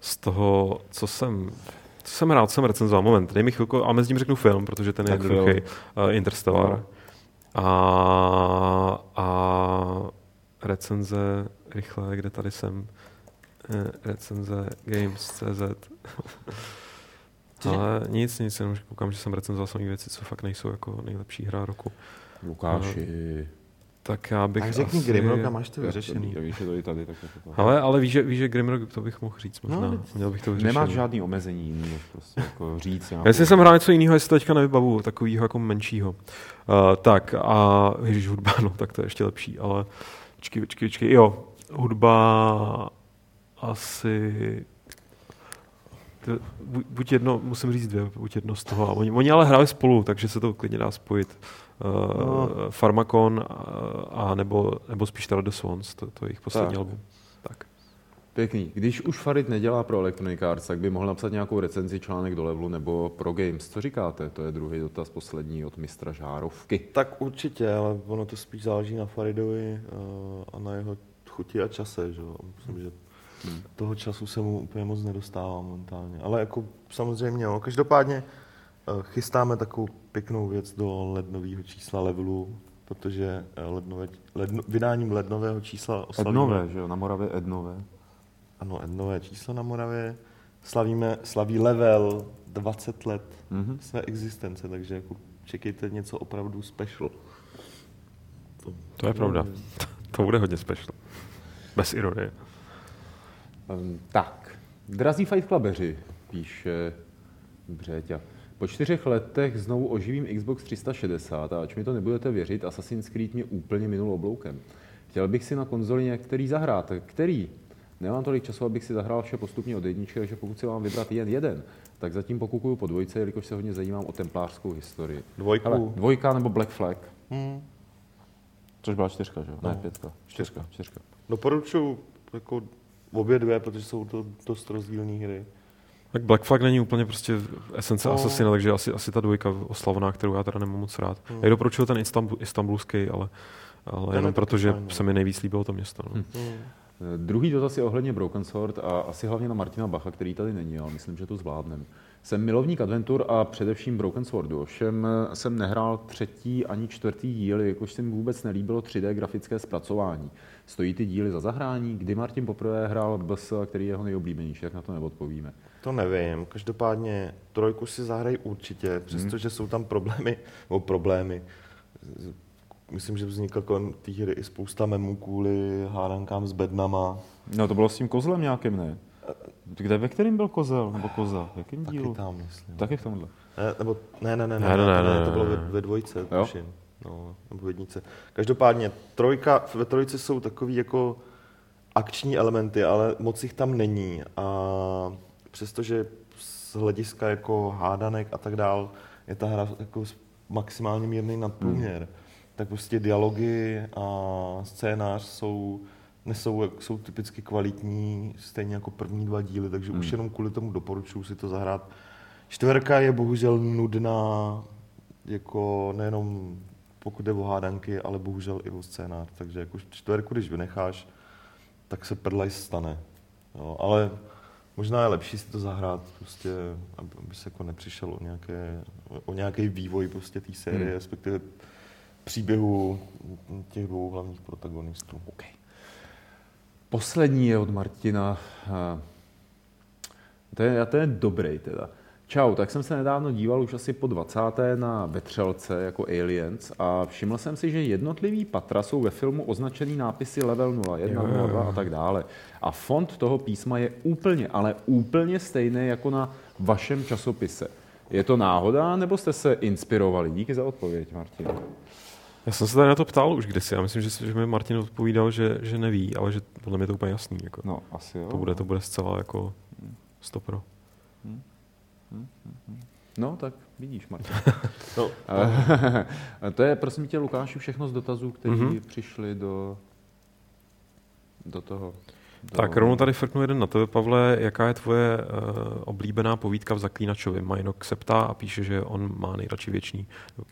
z toho, co jsem, co jsem hrál, co jsem recenzoval, moment, dej mi chvilku a mezi tím řeknu film, protože ten je Tak jednoduchý, uh, Interstellar. No. A, a recenze, rychle, kde tady jsem, Eh, recenze Games.cz. Ale nic, nic, jenom že koukám, že jsem recenzoval samé věci, co fakt nejsou jako nejlepší hra roku. Lukáši. Tak já bych Tak řekni asi... Grimrock a máš to vyřešený. Já víš, že to je tady, tak jako to. Ale, ale víš, že, víš, že Grimrock, to bych mohl říct možná. No, Měl bych to vyřešený. Nemáš žádný omezení jiný, prostě jako říct. Já jestli jsem hrál něco jiného, jestli to teďka nevybavu, takového jako menšího. Uh, tak a ježiš, hudba, no tak to je ještě lepší, ale počkej, počkej, počkej, jo, hudba asi buď jedno, musím říct dvě, buď jedno z toho. A Oni, oni ale hráli spolu, takže se to klidně dá spojit. Uh, No. Farmakon a, a nebo, nebo spíš teda The Swans, to, to je jejich poslední Tak. album. Tak. Pěkný. Když už Farid nedělá pro Electronic Arts, tak by mohl napsat nějakou recenzi článek do levelu nebo pro Games. Co říkáte? To je druhý dotaz poslední od mistra Žárovky. Tak určitě, ale ono to spíš záleží na Faridovi uh, a na jeho chuti a čase. Že? jo. Myslím, že Hmm. toho času se mu úplně moc nedostává momentálně. Ale jako samozřejmě, jo. každopádně uh, chystáme takovou pěknou věc do lednového čísla levelu, protože eh, lednové, ledno, vydáním lednového čísla oslavíme, Ednové, že jo, na Moravě Ednové. ano, lednové číslo na Moravě, slavíme, slaví level 20 let Mhm. své existence, takže jako čekejte něco opravdu special. To je pravda. To bude hodně special. Bez ironie. Um, tak, drazí Fight Clubeři, píše Břeťa. Po čtyřech letech znovu oživím Xbox 360 a ač mi to nebudete věřit, Assassin's Creed mě úplně minul obloukem. Chtěl bych si na konzoli některý zahrát. Který? Nemám tolik času, abych si zahrál vše postupně od jedničky, takže pokud si mám vybrat jen jeden, tak zatím pokukuju po dvojce, jelikož se hodně zajímám o templářskou historii. Dvojku. Ale dvojka nebo Black Flag? Hmm. Což byla čtyřka, že jo? Ne, No, pětka. čtyřka. čtyřka. Doporučuji jako obě dvě, protože jsou to dost rozdílné hry. Tak Black Flag není úplně prostě esence No. Assassina, takže asi, asi ta dvojka oslavná, kterou já teda nemám moc rád. Hmm. Hmm. Já doporučuju ten Istanbul, istanbulský, ale, ale je jenom taky proto, že fajn, se mi nejvíc líbilo to město. No. Hm. Hmm. Eh, Druhý dotaz je ohledně Broken Sword a asi hlavně na Martina Bacha, který tady není, ale myslím, že to zvládnem. Jsem milovník adventur a především Broken Swordu, ovšem jsem nehrál třetí ani čtvrtý díl, jakož se mi vůbec nelíbilo 3D grafické zpracování. Stojí ty díly za zahrání? Kdy Martin poprvé hrál BS, který je jeho nejoblíbenější, jak na to neodpovíme. To nevím. Každopádně trojku si zahraj určitě, přestože jsou tam problémy, nebo problémy. Myslím, že vznikla kolem té hry i spousta memů kvůli hádankám s bednama. No to bylo s tím kozlem nějakým, ne? Kde, ve kterým byl kozel, nebo koza? V jakém Taky dílu? tam, myslím. Taky v tomhle. Ne, nebo, ne, ne, ne, ne, Ne, ne, ne, ne, ne, to bylo ne, ve, ne. ve dvojce, Jo? tuším. No, nebo v jednice. Každopádně, trojka, ve trojce jsou takový jako akční elementy, ale moc jich tam není. A přestože z hlediska jako hádanek a tak dál je ta hra jako s- maximálně mírný nadprůměr, hmm. tak prostě dialogy a scénář jsou nesou, jsou typicky kvalitní, stejně jako první dva díly, takže hmm. už jenom kvůli tomu doporučuji si to zahrát. Čtverka je bohužel nudná, jako nejenom pokud jde o hádanky, ale bohužel i o scénář. Takže jako čtverku, když vynecháš, tak se prdlaj stane. Jo, ale možná je lepší si to zahrát, prostě, aby, aby se jako nepřišel o, nějaké, o nějaký vývoj prostě té série, Hmm. hmm. respektive příběhu těch dvou hlavních protagonistů. Okay. Poslední je od Martina. eh, To je, to je dobrý teda. Čau, tak jsem se nedávno díval už asi po 20. na Vetřelce jako Aliens a všiml jsem si, že jednotlivý patra jsou ve filmu označený nápisy level 0, 1, Jo, jo, 0, jo. 2 a tak dále. A font toho písma je úplně, ale úplně stejný jako na vašem časopise. Je to náhoda, nebo jste se inspirovali? Díky za odpověď, Martin. Já jsem se tady na to ptal už kdysi. Já myslím, že, že mi Martin odpovídal, že, že neví, ale že podle mě to úplně jasný. Jako. No, asi jo. To, bude, to bude zcela jako stopro. No, tak vidíš, Martin. No, A to je, prosím tě, Lukáši, všechno z dotazů, které mm-hmm. Mhm. přišli do, do toho. Do... Tak rovnou tady frknu jeden na tebe, Pavle. Jaká je tvoje uh, oblíbená povídka v Zaklínačovi? Majnok se ptá a píše, že on má nejradši věčný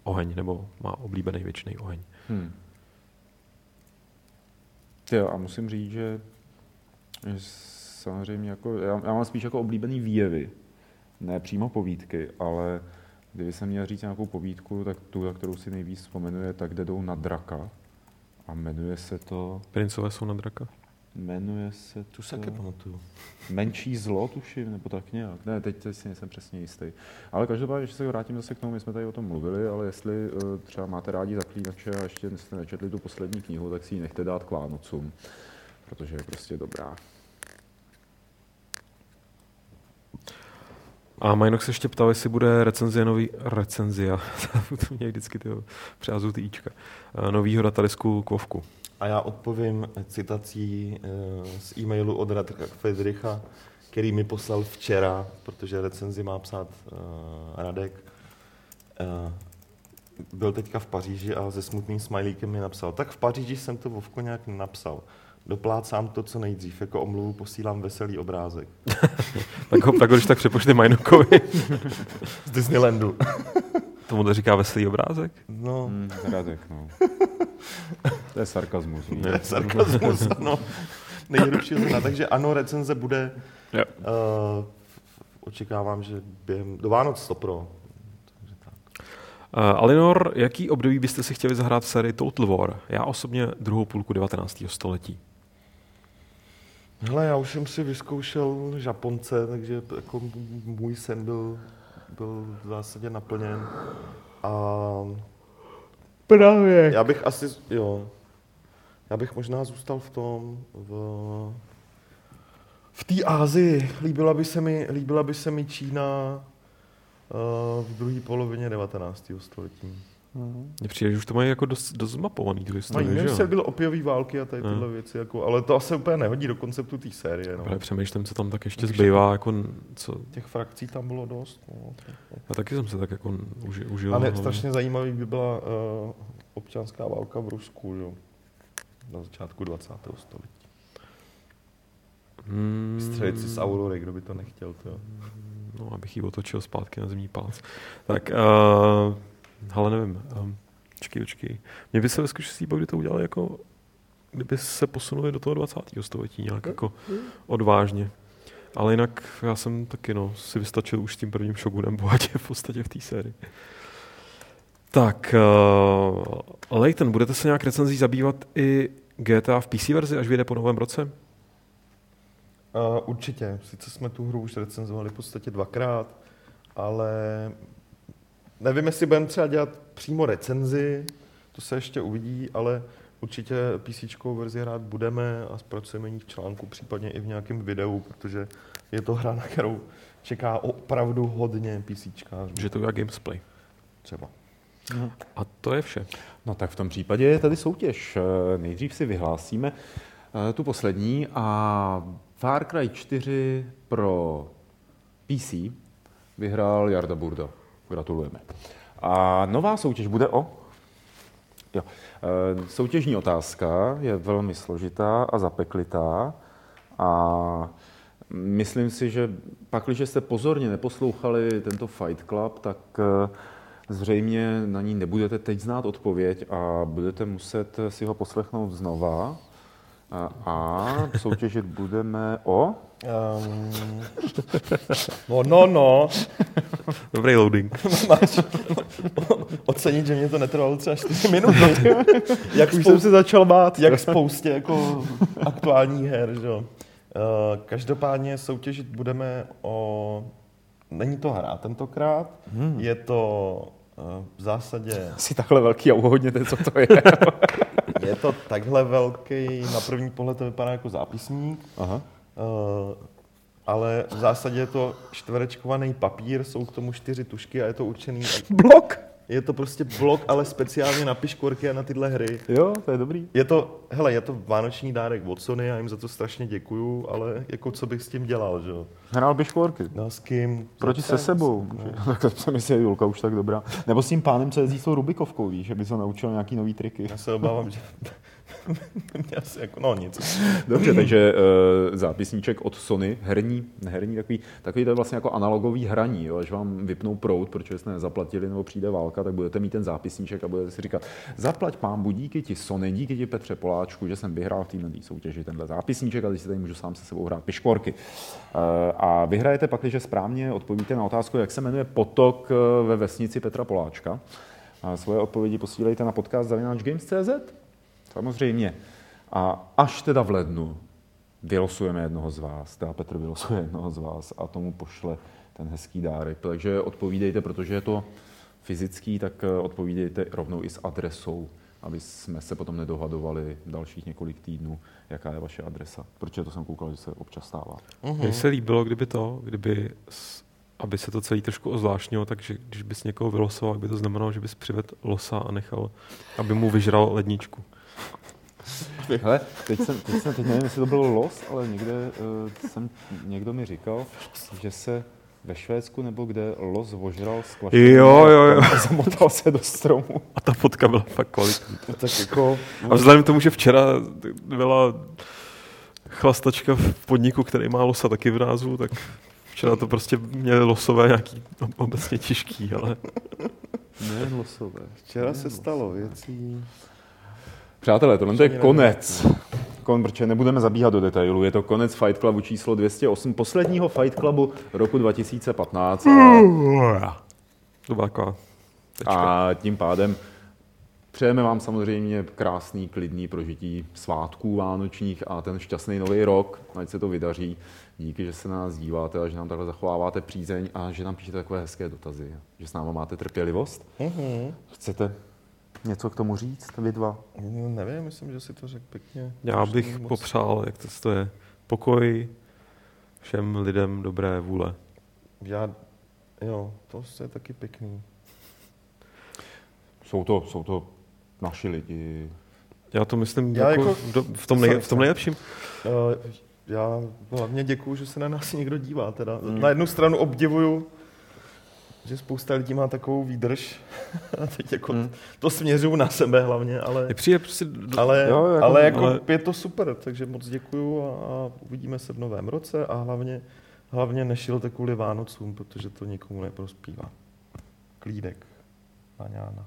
oheň, nebo má oblíbený věčný oheň. Hmm. Jo, a musím říct, že, že samozřejmě jako, já, já mám spíš jako oblíbený výjevy, ne přímo povídky, ale kdyby jsem měl říct nějakou povídku, tak tu, na kterou si nejvíc vzpomenuje, tak kde jdou na draka. A jmenuje se to, Princové jsou na draka? Jmenuje se to... tu se taky pamatuju. Menší zlo, tuším, nebo tak nějak. Ne, teď, teď si nejsem přesně jistý. Ale každopádně, když se vrátím zase k tomu, my jsme tady o tom mluvili, ale jestli uh, třeba máte rádi zaklínače a ještě jste nečetli tu poslední knihu, tak si ji nechte dát k Vánocům, protože je prostě dobrá. A Majnok se ještě ptal, jestli bude recenzie nový, recenzia, to mě vždycky ty přehazují ty íčka, eh, novýho datadisku Kvovku. A já odpovím citací eh, z e-mailu od Radka Fedricha, který mi poslal včera, protože recenzi má psát uh, Radek. Uh, byl teďka v Paříži a se smutným smajlíkem mi napsal, tak v Paříži jsem to Vovko nějak napsal. doplácám to, co nejdřív. Jako omluvu posílám veselý obrázek. Tak ho, tak ho když tak přepošli Majnokovi. Z Disneylandu. Tomu to říká veselý obrázek? No, Hmm, Radek, no. To je sarkazmus. to je sarkazmus, no. Nejhrubší zrna. Takže ano, recenze bude. Jo. Uh, očekávám, že během, do Vánoc to pro. Uh, Alinor, jaký období byste si chtěli zahrát v sérii Total War? Já osobně druhou půlku 19. století. Hele, já už jsem si vyzkoušel Japonce, takže jako můj sen byl, byl v zásadě naplněn. A Právě. já bych asi, jo, já bych možná zůstal v tom, v, v té Ázii. Líbila by se mi, líbila by se mi Čína uh, v druhé polovině 19. století. Mně přijde, že už to mají jako dost, dost zmapovaný tu Mají, historii, nevím, že byly opiový války a tady Hmm. tyhle věci, jako, ale to asi úplně nehodí do konceptu té série. No. Právě přemýšlím, co tam tak ještě zbývá, jako co... Těch frakcí tam bylo dost. No. Já taky jsem se tak jako uži, užil. A ne, hlavně. strašně zajímavý by byla uh, občanská válka v Rusku, jo. Na začátku 20. století. Hmm, Střelit si z Aurory, kdo by to nechtěl, to jo. No, abych ji otočil zpátky na zemní palec. Tak, uh, ale nevím. Um, počkej, počkej. Mně by se ve skutečnosti líbilo, kdy to udělali jako, kdyby se posunuli do toho 20. století nějak jako odvážně. Ale jinak já jsem taky no, si vystačil už s tím prvním šogunem bohatě v podstatě v té sérii. Tak, uh, Leighton, budete se nějak recenzí zabývat i GTA v PC verzi, až vyjde po novém roce? Uh, určitě. Sice jsme tu hru už recenzovali v podstatě dvakrát, ale nevím, jestli budeme třeba dělat přímo recenzi, to se ještě uvidí, ale určitě PC verzi hrát budeme a zpracujeme ji v článku, případně i v nějakém videu, protože je to hra, na kterou čeká opravdu hodně PC. Že to udělá Gamesplay. Třeba. A to je vše. No tak v tom případě je tady soutěž. Eh, Nejdřív si vyhlásíme eh, tu poslední a Far Cry 4 pro PC vyhrál Jarda Burda. Gratulujeme. A nová soutěž bude o... Jo. Eh, Soutěžní otázka je velmi složitá a zapeklitá a myslím si, že pak, když jste pozorně neposlouchali tento Fight Club, tak eh, zřejmě na ní nebudete teď znát odpověď a budete muset si ho poslechnout znova. A, a soutěžit budeme o... Um, no, no, no. Dobrý loading. Máš ocenit, že mě to netrvalo třeba 4 minuty. jak už jsem se začal bát. jak spoustě jako aktuálních her, že jo. Eh, Každopádně soutěžit budeme o... Není to hra tentokrát, hmm. je to eh, v zásadě, Asi takhle velký a uhodněte, co to je. je to takhle velký, na první pohled to vypadá jako zápisník, Aha. Eh, ale v zásadě je to čtverečkovaný papír, jsou k tomu čtyři tušky a je to určený, Blok! je to prostě blok, ale speciálně na piškvorky a na tyhle hry. Jo, to je dobrý. Je to, hele, je to vánoční dárek od Sony, já jim za to strašně děkuju, ale jako co bych s tím dělal, že jo? Hrál biškvorky. No s kým? Proti se sebou. Tak jsem myslel, Julka už tak dobrá. Nebo s tím pánem, co jezdí s tou Rubikovkou, víš, že by se naučil nějaký nový triky. Já se obávám, že jako, no nic. Dobře, takže uh, zápisníček od Sony, herní, herní takový, takový to je vlastně jako analogový hraní, jo, až vám vypnou prout, protože jste nezaplatili nebo přijde válka, tak budete mít ten zápisníček a budete si říkat, zaplať pán díky ti Sony, díky ti Petře Poláčku, že jsem vyhrál v této soutěži tenhle zápisníček a teď si tady můžu sám se sebou hrát piškvorky. Uh, a vyhrajete pak, když správně odpovíte na otázku, jak se jmenuje potok eh, ve vesnici Petra Poláčka. A svoje odpovědi posílejte na podcast zavináčgames.cz. Samozřejmě. A až teda v lednu vylosujeme jednoho z vás, teda Petr vylosuje jednoho z vás a tomu pošle ten hezký dárek. Takže odpovídejte, protože je to fyzický, tak eh, odpovídejte rovnou i s adresou, aby jsme se potom nedohadovali dalších několik týdnů, jaká je vaše adresa. Protože to jsem koukal, že se občas stává. Mně se líbilo, kdyby to, kdyby, aby se to celý trošku ozvláštnilo, takže když bys někoho vylosoval, by to znamenalo, že bys přivedl losa a nechal, aby mu vyžral ledničku. Hele, teď jsem, teď jsem, teď nevím, jestli to bylo los, ale někde uh, jsem, někdo mi říkal, že se ve Švédsku, nebo kde los ožral z Jo, jo, jo. a zamotal se do stromu. A ta fotka byla fakt kvalitní. Tak jako, A vzhledem k tomu, že včera byla chlastačka v podniku, který má losa taky v názvu, tak včera to prostě měli losové nějaký obecně těžký, ale Ne, losové. včera se stalo věcí. Přátelé, tohle je Ani konec. Kon, protože nebudeme zabíhat do detailu, je to konec Fight Clubu číslo 208, posledního Fight Clubu roku 2015. A, to byla taková tečka. a tím pádem přejeme vám samozřejmě krásný, klidný prožití svátků vánočních a ten šťastný nový rok, ať se to vydaří. Díky, že se na nás díváte a že nám takhle zachováváte přízeň a že nám píšete takové hezké dotazy, že s náma máte trpělivost. Mhm. Chcete něco k tomu říct, vy dva? No, nevím, myslím, že si to řekl pěkně. Já Už bych moc- popřál, jak to, to je, pokoj všem lidem dobré vůle. Já, jo, to je taky pěkný. Jsou to, jsou to naši lidi. Já to myslím Já jako, jako- do, v, tom nej, v tom nejlepším. Uh, já hlavně děkuju, že se na nás někdo dívá. Teda. Na jednu stranu obdivuju, že spousta lidí má takovou výdrž. A teď jako Hmm. to směřuju na sebe hlavně, ale, Je přijde prostě do, ale, Jo, jako- ale jako ale- je to super, takže moc děkuju a, a uvidíme se v novém roce a hlavně, hlavně nešilte kvůli Vánocům, protože to nikomu neprospívá. Klídek, Maňána.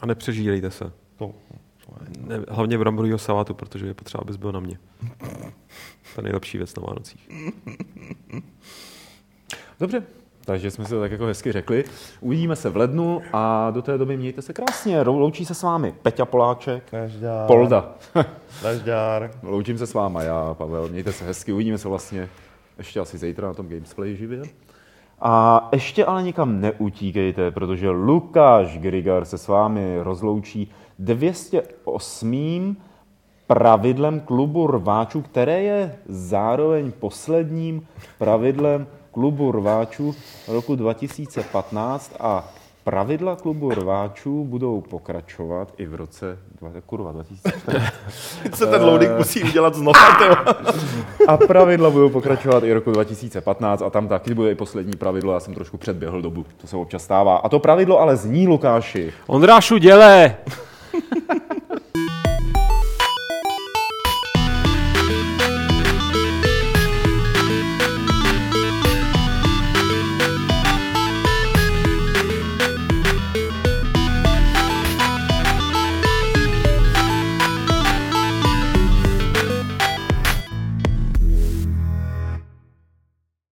a nepřežírejte se. To, to Ne, hlavně bramborového salátu, protože je potřeba, abys byl na mě. To je nejlepší věc na Vánocích. Dobře, takže jsme si to tak jako hezky řekli. Uvidíme se v lednu a do té doby mějte se krásně. Loučí se s vámi Peťa Poláček, Nažďár. Polda. Nažďár. Loučím se s váma, já, Pavel. Mějte se hezky. Uvidíme se vlastně ještě asi zítra na tom Gamesplay živě. A ještě ale nikam neutíkejte, protože Lukáš Grigar se s vámi rozloučí 208. pravidlem klubu rváčů, které je zároveň posledním pravidlem klubu rváčů roku 2015 a pravidla klubu rváčů budou pokračovat i v roce kurva 2014. Se ten loading musí udělat znova. tyjo. A pravidla budou pokračovat i roku 2015 a tam taky bude i poslední pravidlo. Já jsem trošku předběhl dobu, to se občas stává. A to pravidlo ale zní, Lukáši. Ondrášu, děle!